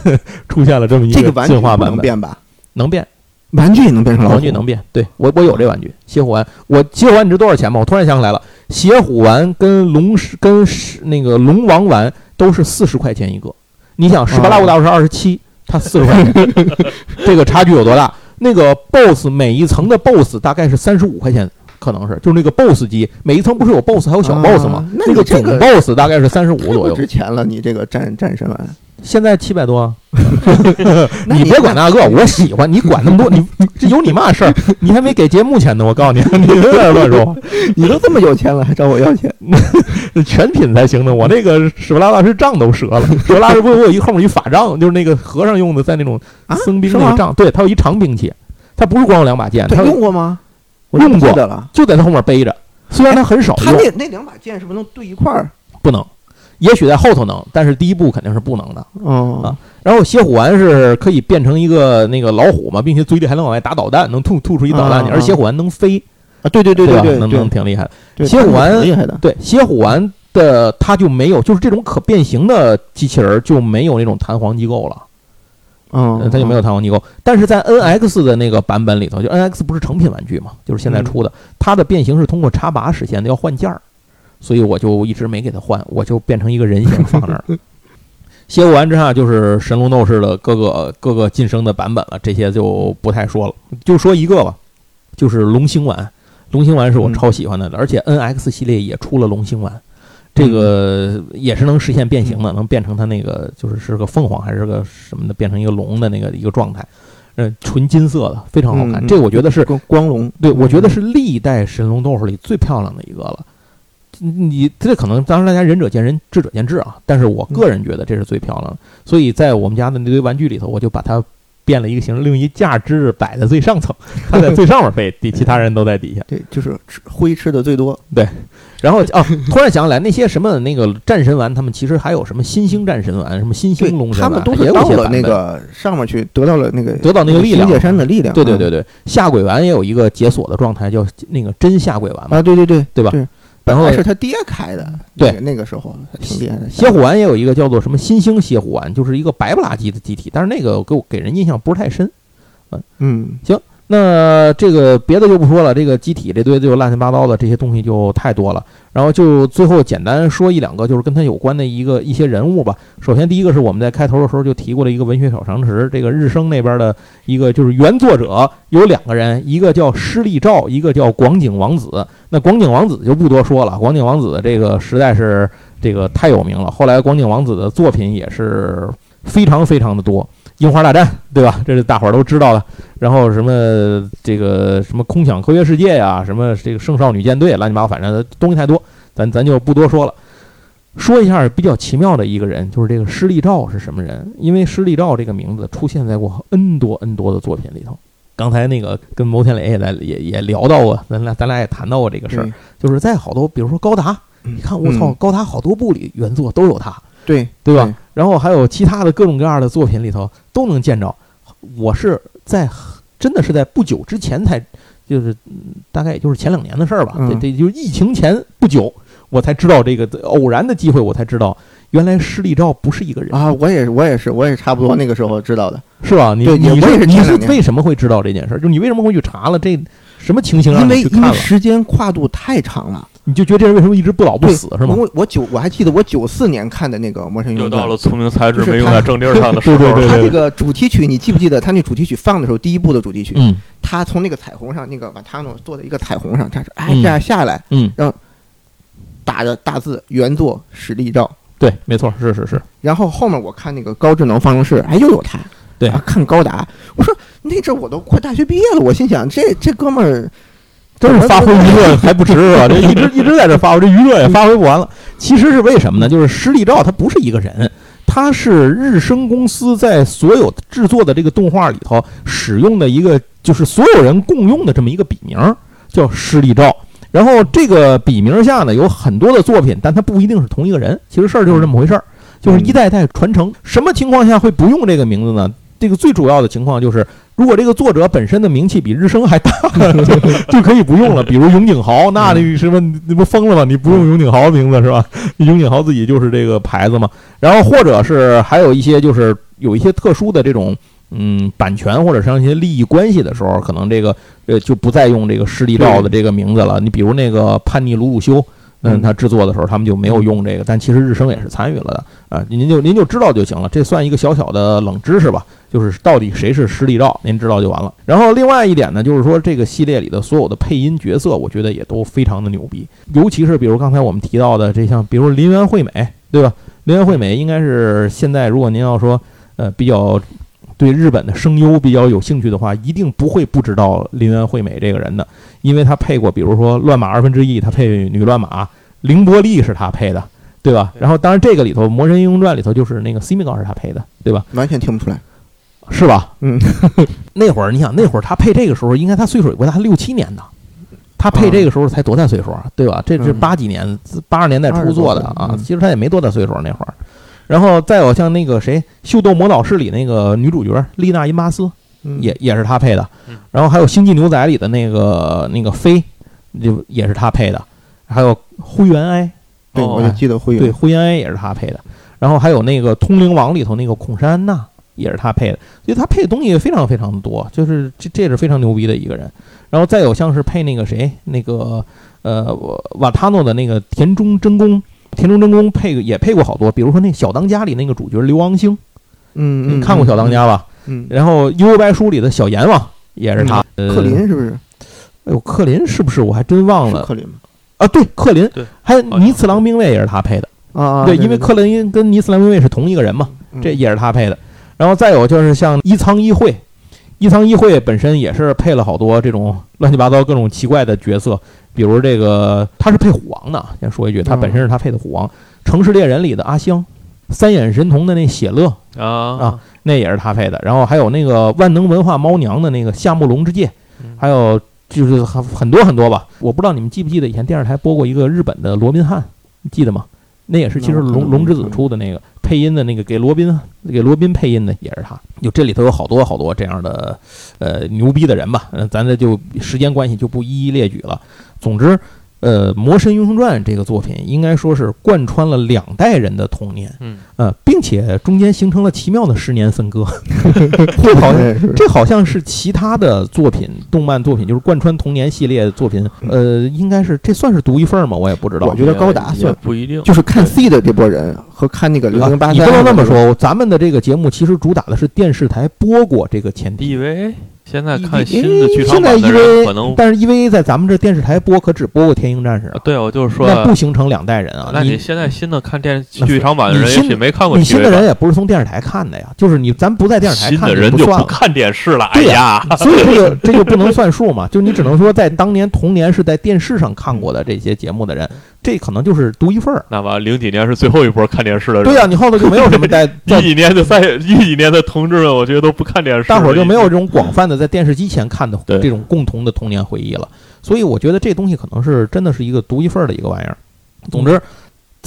出现了这么一个进化版本，能变吧？能变，玩具也能变成老虎，玩具能变。对我我有这玩具，邪虎丸。我邪虎丸你知道多少钱吗？我突然想起来了，邪虎丸跟龙跟那个龙王丸都是四十块钱一个。你想十八拉五大是二十七，它四十块钱，这个差距有多大？那个 BOSS 每一层的 BOSS 大概是三十五块钱。可能是，就是那个 BOSS 机，每一层不是有 BOSS 还有小 BOSS 吗？那个总 BOSS 大概是三十五左右。值钱了，你这个战战神丸，现在七百多。你别管那个，我喜欢。你管那么多，你这有你嘛事儿？你还没给节目钱呢，我告诉你，你别在这乱说。你都这么有钱了，还找我要钱？全品才行呢。我那个史巴拉大师杖都折了。史巴拉师不我有一后面一法杖，就是那个和尚用的，在那种僧兵那个杖。对他有一长兵器，他不是光有两把剑。他用过吗？用过的了，就在他后面背着。虽然他很少用，他那那两把剑是不是能对一块儿？不能，也许在后头能，但是第一步肯定是不能的。哦啊，然后邪虎丸是可以变成一个那个老虎嘛，并且嘴里还能往外打导弹，能吐吐出一导弹去。而邪虎丸能飞啊，对对对对对，能能挺厉害的。邪虎丸厉害的，对邪虎丸的它就没有，就是这种可变形的机器人就没有那种弹簧机构了。嗯，它就没有弹簧机构，但是在 N X 的那个版本里头，就 N X 不是成品玩具嘛，就是现在出的，它的变形是通过插拔实现的，要换件儿，所以我就一直没给它换，我就变成一个人形放那儿。邪虎丸之后就是神龙斗士的各个各个晋升的版本了，这些就不太说了，就说一个吧，就是龙星丸，龙星丸是我超喜欢的，而且 N X 系列也出了龙星丸。这个也是能实现变形的，能变成它那个就是是个凤凰还是个什么的，变成一个龙的那个一个状态，嗯，纯金色的，非常好看。这我觉得是光龙，对我觉得是历代神龙斗士里最漂亮的一个了。你这可能当然大家仁者见仁，智者见智啊，但是我个人觉得这是最漂亮的。所以在我们家的那堆玩具里头，我就把它。变了一个形，用一价值摆在最上层，它在最上面飞，底其他人都在底下。对，就是吃灰吃的最多。对，然后哦，突然想起来，那些什么那个战神丸，他们其实还有什么新兴战神丸，什么新兴龙神丸，他们都是到了那个上面去，得到了那个得到那个力量，界山的力量。对对对对，下鬼丸也有一个解锁的状态，叫那个真下鬼丸啊，对对对，对吧？然后是他爹开的，对，那个时候挺厉害的。邪虎丸也有一个叫做什么新兴蝎虎丸，就是一个白不拉几的机体，但是那个给我给人印象不是太深。嗯那这个别的就不说了，这个机体这堆就乱七八糟的这些东西就太多了。然后就最后简单说一两个，就是跟他有关的一个一些人物吧。首先第一个是我们在开头的时候就提过的一个文学小常识，这个日升那边的一个就是原作者有两个人，一个叫施利照，一个叫广景王子。那广景王子就不多说了，广景王子这个实在是这个太有名了。后来广景王子的作品也是非常非常的多。樱花大战，对吧？这是大伙儿都知道的。然后什么这个什么空想科学世界呀，什么这个圣少女舰队，乱七八糟，反正东西太多，咱咱就不多说了。说一下比较奇妙的一个人，就是这个施利照是什么人？因为施利照这个名字出现在过 N 多 N 多的作品里头。刚才那个跟牟天磊也在也也聊到过，咱俩咱俩也谈到过这个事儿，就是在好多比如说高达，你看我操，高达好多部里原作都有他。对对吧？然后还有其他的各种各样的作品里头都能见着。我是在真的是在不久之前才，就是大概也就是前两年的事儿吧。这这就是疫情前不久，我才知道这个偶然的机会，我才知道原来施利照不是一个人啊！我也是，我也是，我也差不多那个时候知道的，是吧？你你是你是为什么会知道这件事？就你为什么会去查了这什么情形？因为因为时间跨度太长了。你就觉得这人为什么一直不老不死是吗？我我九我还记得我九四年看的那个《魔神英雄传》，又到了聪明才智没用在正地儿上的时候。对对对，他这个主题曲你记不记得？他那主题曲放的时候，第一部的主题曲，嗯，他从那个彩虹上，那个瓦塔诺坐在一个彩虹上，他说哎这样下来，嗯，然后打着大字原作实力照，对，没错，是是是。然后后面我看那个高智能方程式，哎，又有他，对，看高达，我说那阵我都快大学毕业了，我心想这这哥们儿。真是发挥余热还不迟是吧？这一直一直在这发挥，这余热也发挥不完了。其实是为什么呢？就是施利照他不是一个人，他是日升公司在所有制作的这个动画里头使用的一个，就是所有人共用的这么一个笔名，叫施利照。然后这个笔名下呢有很多的作品，但他不一定是同一个人。其实事儿就是这么回事儿，就是一代代传承。什么情况下会不用这个名字呢？这个最主要的情况就是，如果这个作者本身的名气比日升还大，就可以不用了。比如永井豪，那你什么你不疯了吗？你不用永井豪的名字是吧？永井豪自己就是这个牌子嘛。然后或者是还有一些就是有一些特殊的这种嗯版权或者像一些利益关系的时候，可能这个呃就不再用这个施利照的这个名字了。你比如那个叛逆鲁鲁修。嗯，他制作的时候他们就没有用这个，但其实日升也是参与了的啊。您就您就知道就行了，这算一个小小的冷知识吧。就是到底谁是实力照，您知道就完了。然后另外一点呢，就是说这个系列里的所有的配音角色，我觉得也都非常的牛逼。尤其是比如刚才我们提到的这像，比如林原惠美，对吧？林原惠美应该是现在如果您要说呃比较对日本的声优比较有兴趣的话，一定不会不知道林原惠美这个人的，因为她配过，比如说《乱马二分之一》，她配女乱马。凌波丽是她配的，对吧？然后当然这个里头《魔神英雄传》里头就是那个 C 米高是她配的，对吧？完全听不出来，是吧？嗯，那会儿你想，那会儿她配这个时候，应该她岁数也不大，六七年的，他配这个时候才多大岁数啊？对吧？这是八几年，八十年代初做的啊，其实他也没多大岁数那会儿。然后再有像那个谁，《秀逗魔导士》里那个女主角丽娜·因巴斯，也也是他配的。然后还有《星际牛仔》里的那个那个飞，就也是他配的。还有灰原哀，对，我就记得灰原对灰原哀也是他配的。然后还有那个《通灵王》里头那个孔山安娜也是他配的，所以他配的东西非常非常的多，就是这这是非常牛逼的一个人。然后再有像是配那个谁，那个呃瓦塔诺的那个田中真弓，田中真弓配也配过好多，比如说那《小当家》里那个主角刘昂星，嗯，你看过《小当家》吧？嗯。然后《幽游白书》里的小阎王也是他，克林是不是？哎呦，克林是不是？我还真忘了。克林吗？啊，对，克林，对，还有尼次郎兵卫也是他配的啊，对，因为克林跟尼次郎兵卫是同一个人嘛，这也是他配的。然后再有就是像伊仓一会，伊仓一会本身也是配了好多这种乱七八糟各种奇怪的角色，比如这个他是配虎王的，先说一句，他本身是他配的虎王，《城市猎人》里的阿香，三眼神童的那血乐啊啊，那也是他配的。然后还有那个万能文化猫娘的那个夏目龙之介，还有。就是很很多很多吧，我不知道你们记不记得以前电视台播过一个日本的罗宾汉，记得吗？那也是其实龙龙之子出的那个配音的那个给罗宾给罗宾配音的也是他。就这里头有好多好多这样的呃牛逼的人吧，嗯，咱这就时间关系就不一一列举了。总之，呃，《魔神英雄传》这个作品应该说是贯穿了两代人的童年，嗯，呃，并且中间形成了奇妙的十年分割。这好像是这好像是其他的作品，动漫作品就是贯穿童年系列的作品，呃，应该是这算是独一份儿吗？我也不知道。我觉得高达算不一定，就是看 C 的这波人和看那个零零八你不能那么说，咱们的这个节目其实主打的是电视台播过这个前提。因为现在看新的剧场版的人可能，但是 EVA 在咱们这电视台播可只播过《天鹰战士》啊，对，我就是说，那不形成两代人啊。那你你现在新的看电视剧场版的人，没看过你新的人也不是从电视台看的呀，就是你咱不在电视台看新的人就不算。看电视了。哎对呀，所以这个这就不能算数嘛，就你只能说在当年童年是在电视上看过的这些节目的人，这可能就是独一份儿。那么零几年是最后一波看电视的人。对呀、你后头就没有什么在在 一几年的在一几年的同志们，我觉得都不看电视，大伙儿就没有这种广泛的在电视机前看的这种共同的童年回忆了。所以我觉得这东西可能是真的是一个独一份儿的一个玩意儿。总之，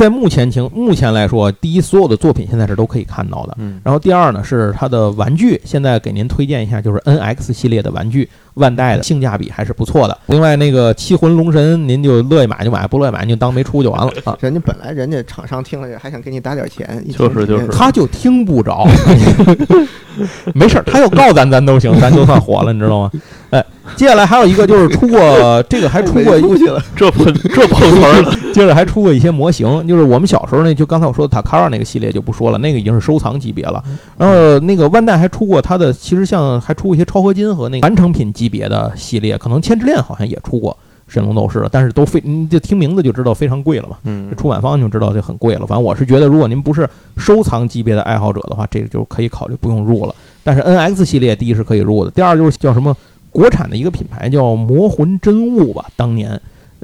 在目前情目前来说，第一，所有的作品现在是都可以看到的。嗯，然后第二呢，是它的玩具，现在给您推荐一下，就是 NX 系列的玩具，万代的性价比还是不错的。另外那个七魂龙神，您就乐意买就买，不乐意买您就当没出就完了啊。人家本来人家厂商听了还想给你打点钱，就是就是他就听不着，没事儿，他要告咱咱都行，咱就算火了，你知道吗？哎，接下来还有一个就是出过 这个还出过出去了，这碰这碰瓷儿了，接着还出过一些模型，就是我们小时候那就刚才我说的塔卡拉那个系列就不说了，那个已经是收藏级别了。然后那个万代还出过它的，其实像还出过一些超合金和那个完成品级别的系列，可能千之恋好像也出过神龙斗士了，但是都非你就听名字就知道非常贵了嘛。嗯这，出版方就知道就很贵了。反正我是觉得，如果您不是收藏级别的爱好者的话，这个就可以考虑不用入了。但是 NX 系列第一是可以入的，第二就是叫什么国产的一个品牌叫魔魂真物吧，当年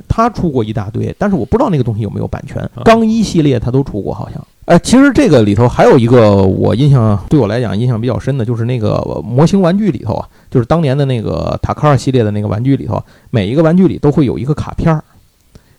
它出过一大堆，但是我不知道那个东西有没有版权。啊钢一系列它都出过，好像。哎，其实这个里头还有一个我印象对我来讲印象比较深的，就是那个模型玩具里头啊，就是当年的那个塔卡尔系列的那个玩具里头，每一个玩具里都会有一个卡片儿，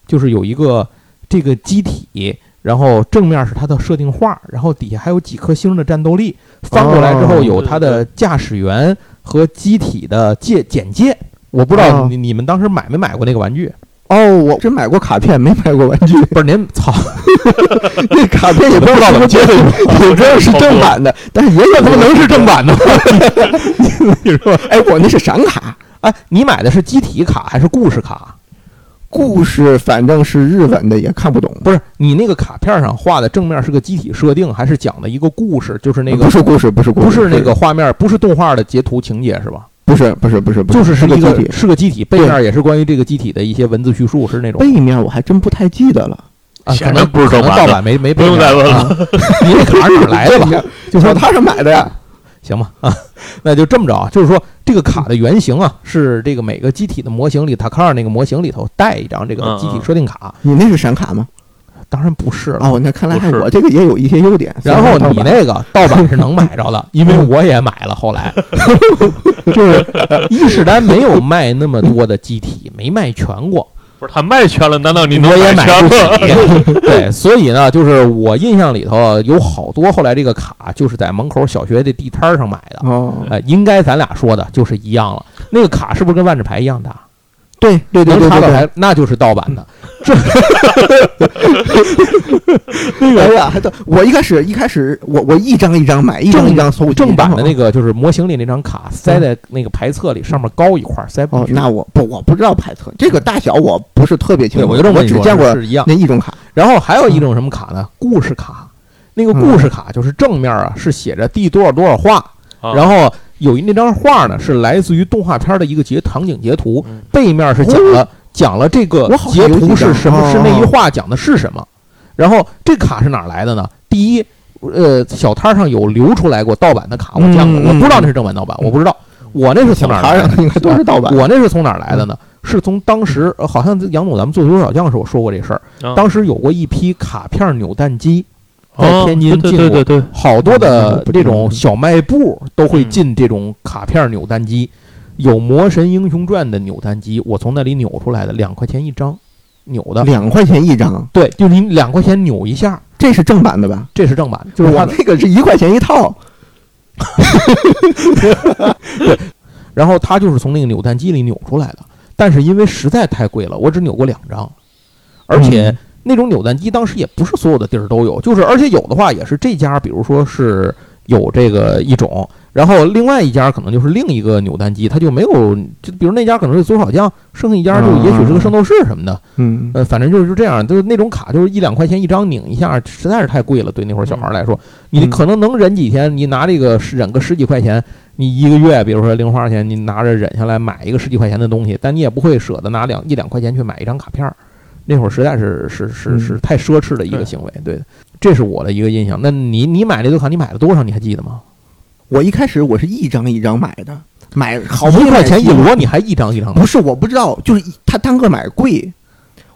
就是有一个这个机体，然后正面是它的设定画，然后底下还有几颗星的战斗力，翻过来之后哦有它的驾驶员和机体的介简介。我不知道哦你你们当时买没买过那个玩具？哦，我真买过卡片，没买过玩具。不是您操，那卡片也不知道怎么接的，我知道是正版的，但是也有怎么能是正版的？你说，哎，我那是闪卡，哎，你买的是机体卡还是故事卡？故事反正是日本的，也看不懂。不是，你那个卡片上画的正面是个机体设定，还是讲的一个故事？就是那个不是故事，不是故事，不是那个画面，不是动画的截图情节是吧？不是不是不是，不就是是一个是个机体。是个机体，背面也是关于这个机体的一些文字叙述，是那种背面我还真不太记得了，啊，显然可能不是正版可能盗版没没不用再问了啊 你那卡是哪来的吧？就说他是买的呀。行吧 啊，那就这么着啊，就是说这个卡的原型啊，是这个每个机体的模型里，塔卡尔那个模型里头带一张这个嗯机体设定卡，你那是闪卡吗？当然不是了。哦，那看来是我这个也有一些优点。然后你那那个盗版是能买着的，因为我也买了。后来 就是伊势丹没有卖那么多的机体，没卖全过，不是他卖全了，难道你能我也买不？起。对，所以呢，就是我印象里头有好多后来这个卡就是在门口小学的地摊上买的。哦，呃，应该咱俩说的就是一样了。那个卡是不是跟万智牌一样大？对对对能对对对。插到牌，那就是盗版的。那 个哎呀，还都我一开始一开始我我一张一张买，一张一张搜集正版的那个。个就是模型里那张卡塞在那个牌册里，上面高一块儿塞不哦，进去。那我不我不知道牌册这个大小我不是特别清对，楚，我就这只见过是一样。那一种卡。然后还有一种什么卡呢？故事卡。那个故事卡就是正面啊是写着第多少多少话，啊然后有一那张画呢是来自于动画片的一个截场景截图嗯，背面是讲了讲了这个截图是什么，哦是那一话讲的是什么。然后这卡是哪儿来的呢？第一，呃，小摊上有流出来过盗版的卡，我见过，嗯我不知道那是正版盗版，我不知道，我那是从哪儿来的？应该都是盗版。我那是从哪儿来的呢？是从当时呃好像杨总咱们做足球小将时我说过这事儿，啊当时有过一批卡片扭蛋机，在哦天津对进过对对对对，好多的这种小卖部都会嗯进这种卡片扭蛋机，有《魔神英雄传》的扭蛋机，我从那里扭出来的，两块钱一张，扭的。两块钱一张，对，就是你两块钱扭一下，这是正版的吧？这是正版，就是它的。我那个是一块钱一套。对然后它就是从那个扭蛋机里扭出来的，但是因为实在太贵了，我只扭过两张，而且那种扭蛋机当时也不是所有的地儿都有，就是而且有的话也是这家，比如说是有这个一种，然后另外一家可能就是另一个扭蛋机，它就没有，就比如那家可能是左小将，剩下一家就也许是个圣斗士什么的，嗯呃，反正就是这样，就是那种卡就是一两块钱一张，拧一下实在是太贵了，对那会儿小孩来说，你嗯可能能忍几天，你拿这个忍个十几块钱，你一个月，比如说零花钱，你拿着忍下来买一个十几块钱的东西，但你也不会舍得拿两一两块钱去买一张卡片儿。那会儿实在是是是嗯是太奢侈的一个行为，对，这是我的一个印象。那你你买这堆卡，你买了多少？你还记得吗？我一开始我是一张一张买的，买好不容易一块钱一摞，你还一张一张买不？是我不知道，就是他单个买贵。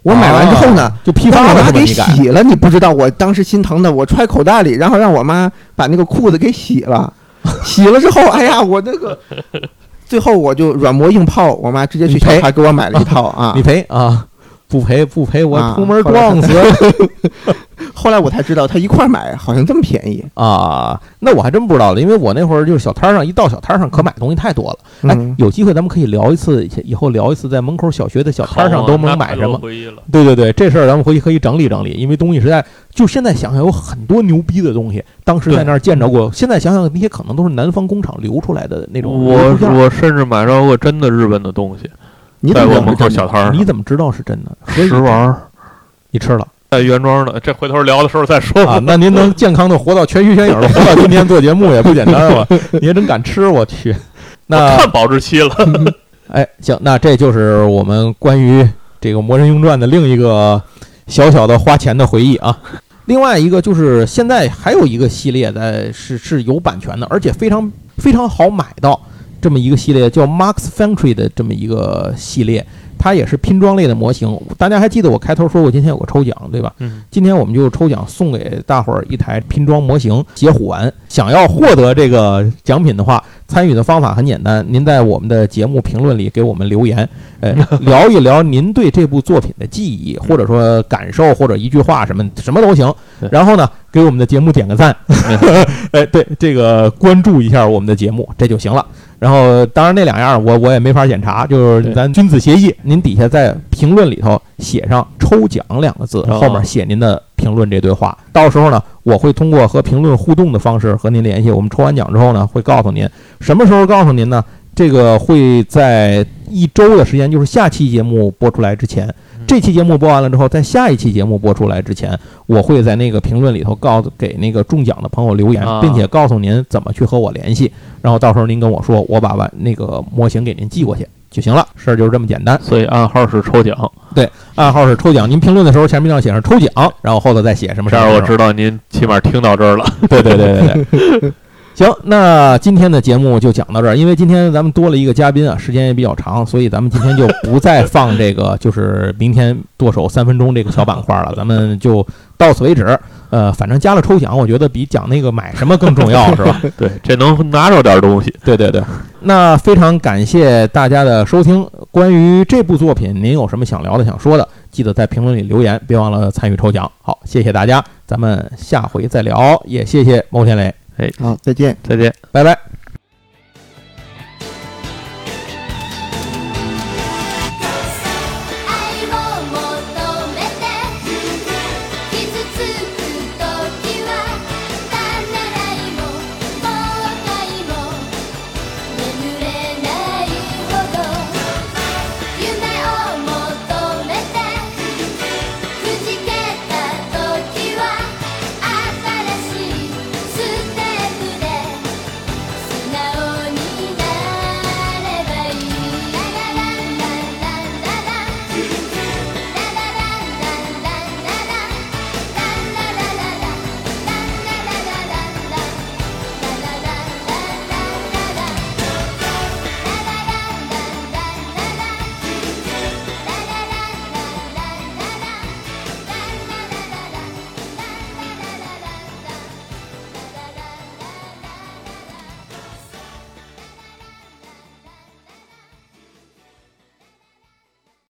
我买完之后呢，啊就批发了是吧？让我妈给你洗了，你不知道，我当时心疼的，我揣口袋里，然后让我妈把那个裤子给洗了，洗了之后，哎呀，我那个，最后我就软磨硬泡，我妈直接去小摊给我买了一套啊 你。赔啊？不赔不赔，我啊出门撞死。后来我才知道，他一块儿买好像这么便宜。啊，那我还真不知道了，因为我那会儿就是小摊儿上，一到小摊儿上可买东西太多了。哎嗯，有机会咱们可以聊一次，以后聊一次在门口小学的小摊儿上都能买什么。对对对，这事儿咱们回去可以整理整理，因为东西实在就现在想想有很多牛逼的东西，当时在那儿见着过。现在想想那些可能都是南方工厂流出来的那种我我甚至买着过真的日本的东西，你怎么在我门口知道是真的小摊儿，你怎么知道是真的？食玩儿你吃了在原装的，这回头聊的时候再说吧。啊？那您能 健康的活到全虚全影的活到今天做节目也不简单了，你还真敢吃，我去。那看保质期了，哎，行，那这就是我们关于这个《魔神英传》的另一个小小的花钱的回忆啊。另外一个就是现在还有一个系列在是是有版权的，而且非常非常好买到这么一个系列，叫 Max Factory 的这么一个系列，它也是拼装类的模型。大家还记得我开头说过今天有个抽奖对吧？嗯，今天我们就抽奖送给大伙儿一台拼装模型解虎丸。想要获得这个奖品的话，参与的方法很简单，您在我们的节目评论里给我们留言，呃，聊一聊您对这部作品的记忆，或者说感受，或者一句话什么什么都行。然后呢，给我们的节目点个赞，哎，对，这个关注一下我们的节目，这就行了。然后，当然那两样我我也没法检查，就是咱君子协议，您底下在评论里头写上“抽奖”两个字，哦后面写您的评论这对话。到时候呢，我会通过和评论互动的方式和您联系。我们抽完奖之后呢，会告诉您什么时候告诉您呢？这个会在一周的时间，就是下期节目播出来之前。这期节目播完了之后，在下一期节目播出来之前，我会在那个评论里头告诉给那个中奖的朋友留言，啊并且告诉您怎么去和我联系。然后到时候您跟我说，我把完那个模型给您寄过去就行了。事儿就是这么简单。所以暗号是抽奖，对暗号是抽奖，您评论的时候前面要写上抽奖，然后后头再写什么这什么。样我知道您起码听到这儿了。对对对对对。行，那今天的节目就讲到这儿。因为今天咱们多了一个嘉宾啊，时间也比较长，所以咱们今天就不再 放这个就是明天剁手三分钟这个小板块了，咱们就到此为止。呃，反正加了抽奖，我觉得比讲那个买什么更重要，是吧？对，这能拿着点东西。对对对。那非常感谢大家的收听。关于这部作品，您有什么想聊的、想说的，记得在评论里留言，别忘了参与抽奖。好，谢谢大家，咱们下回再聊。也谢谢牟天磊，好，再见。再见。拜拜。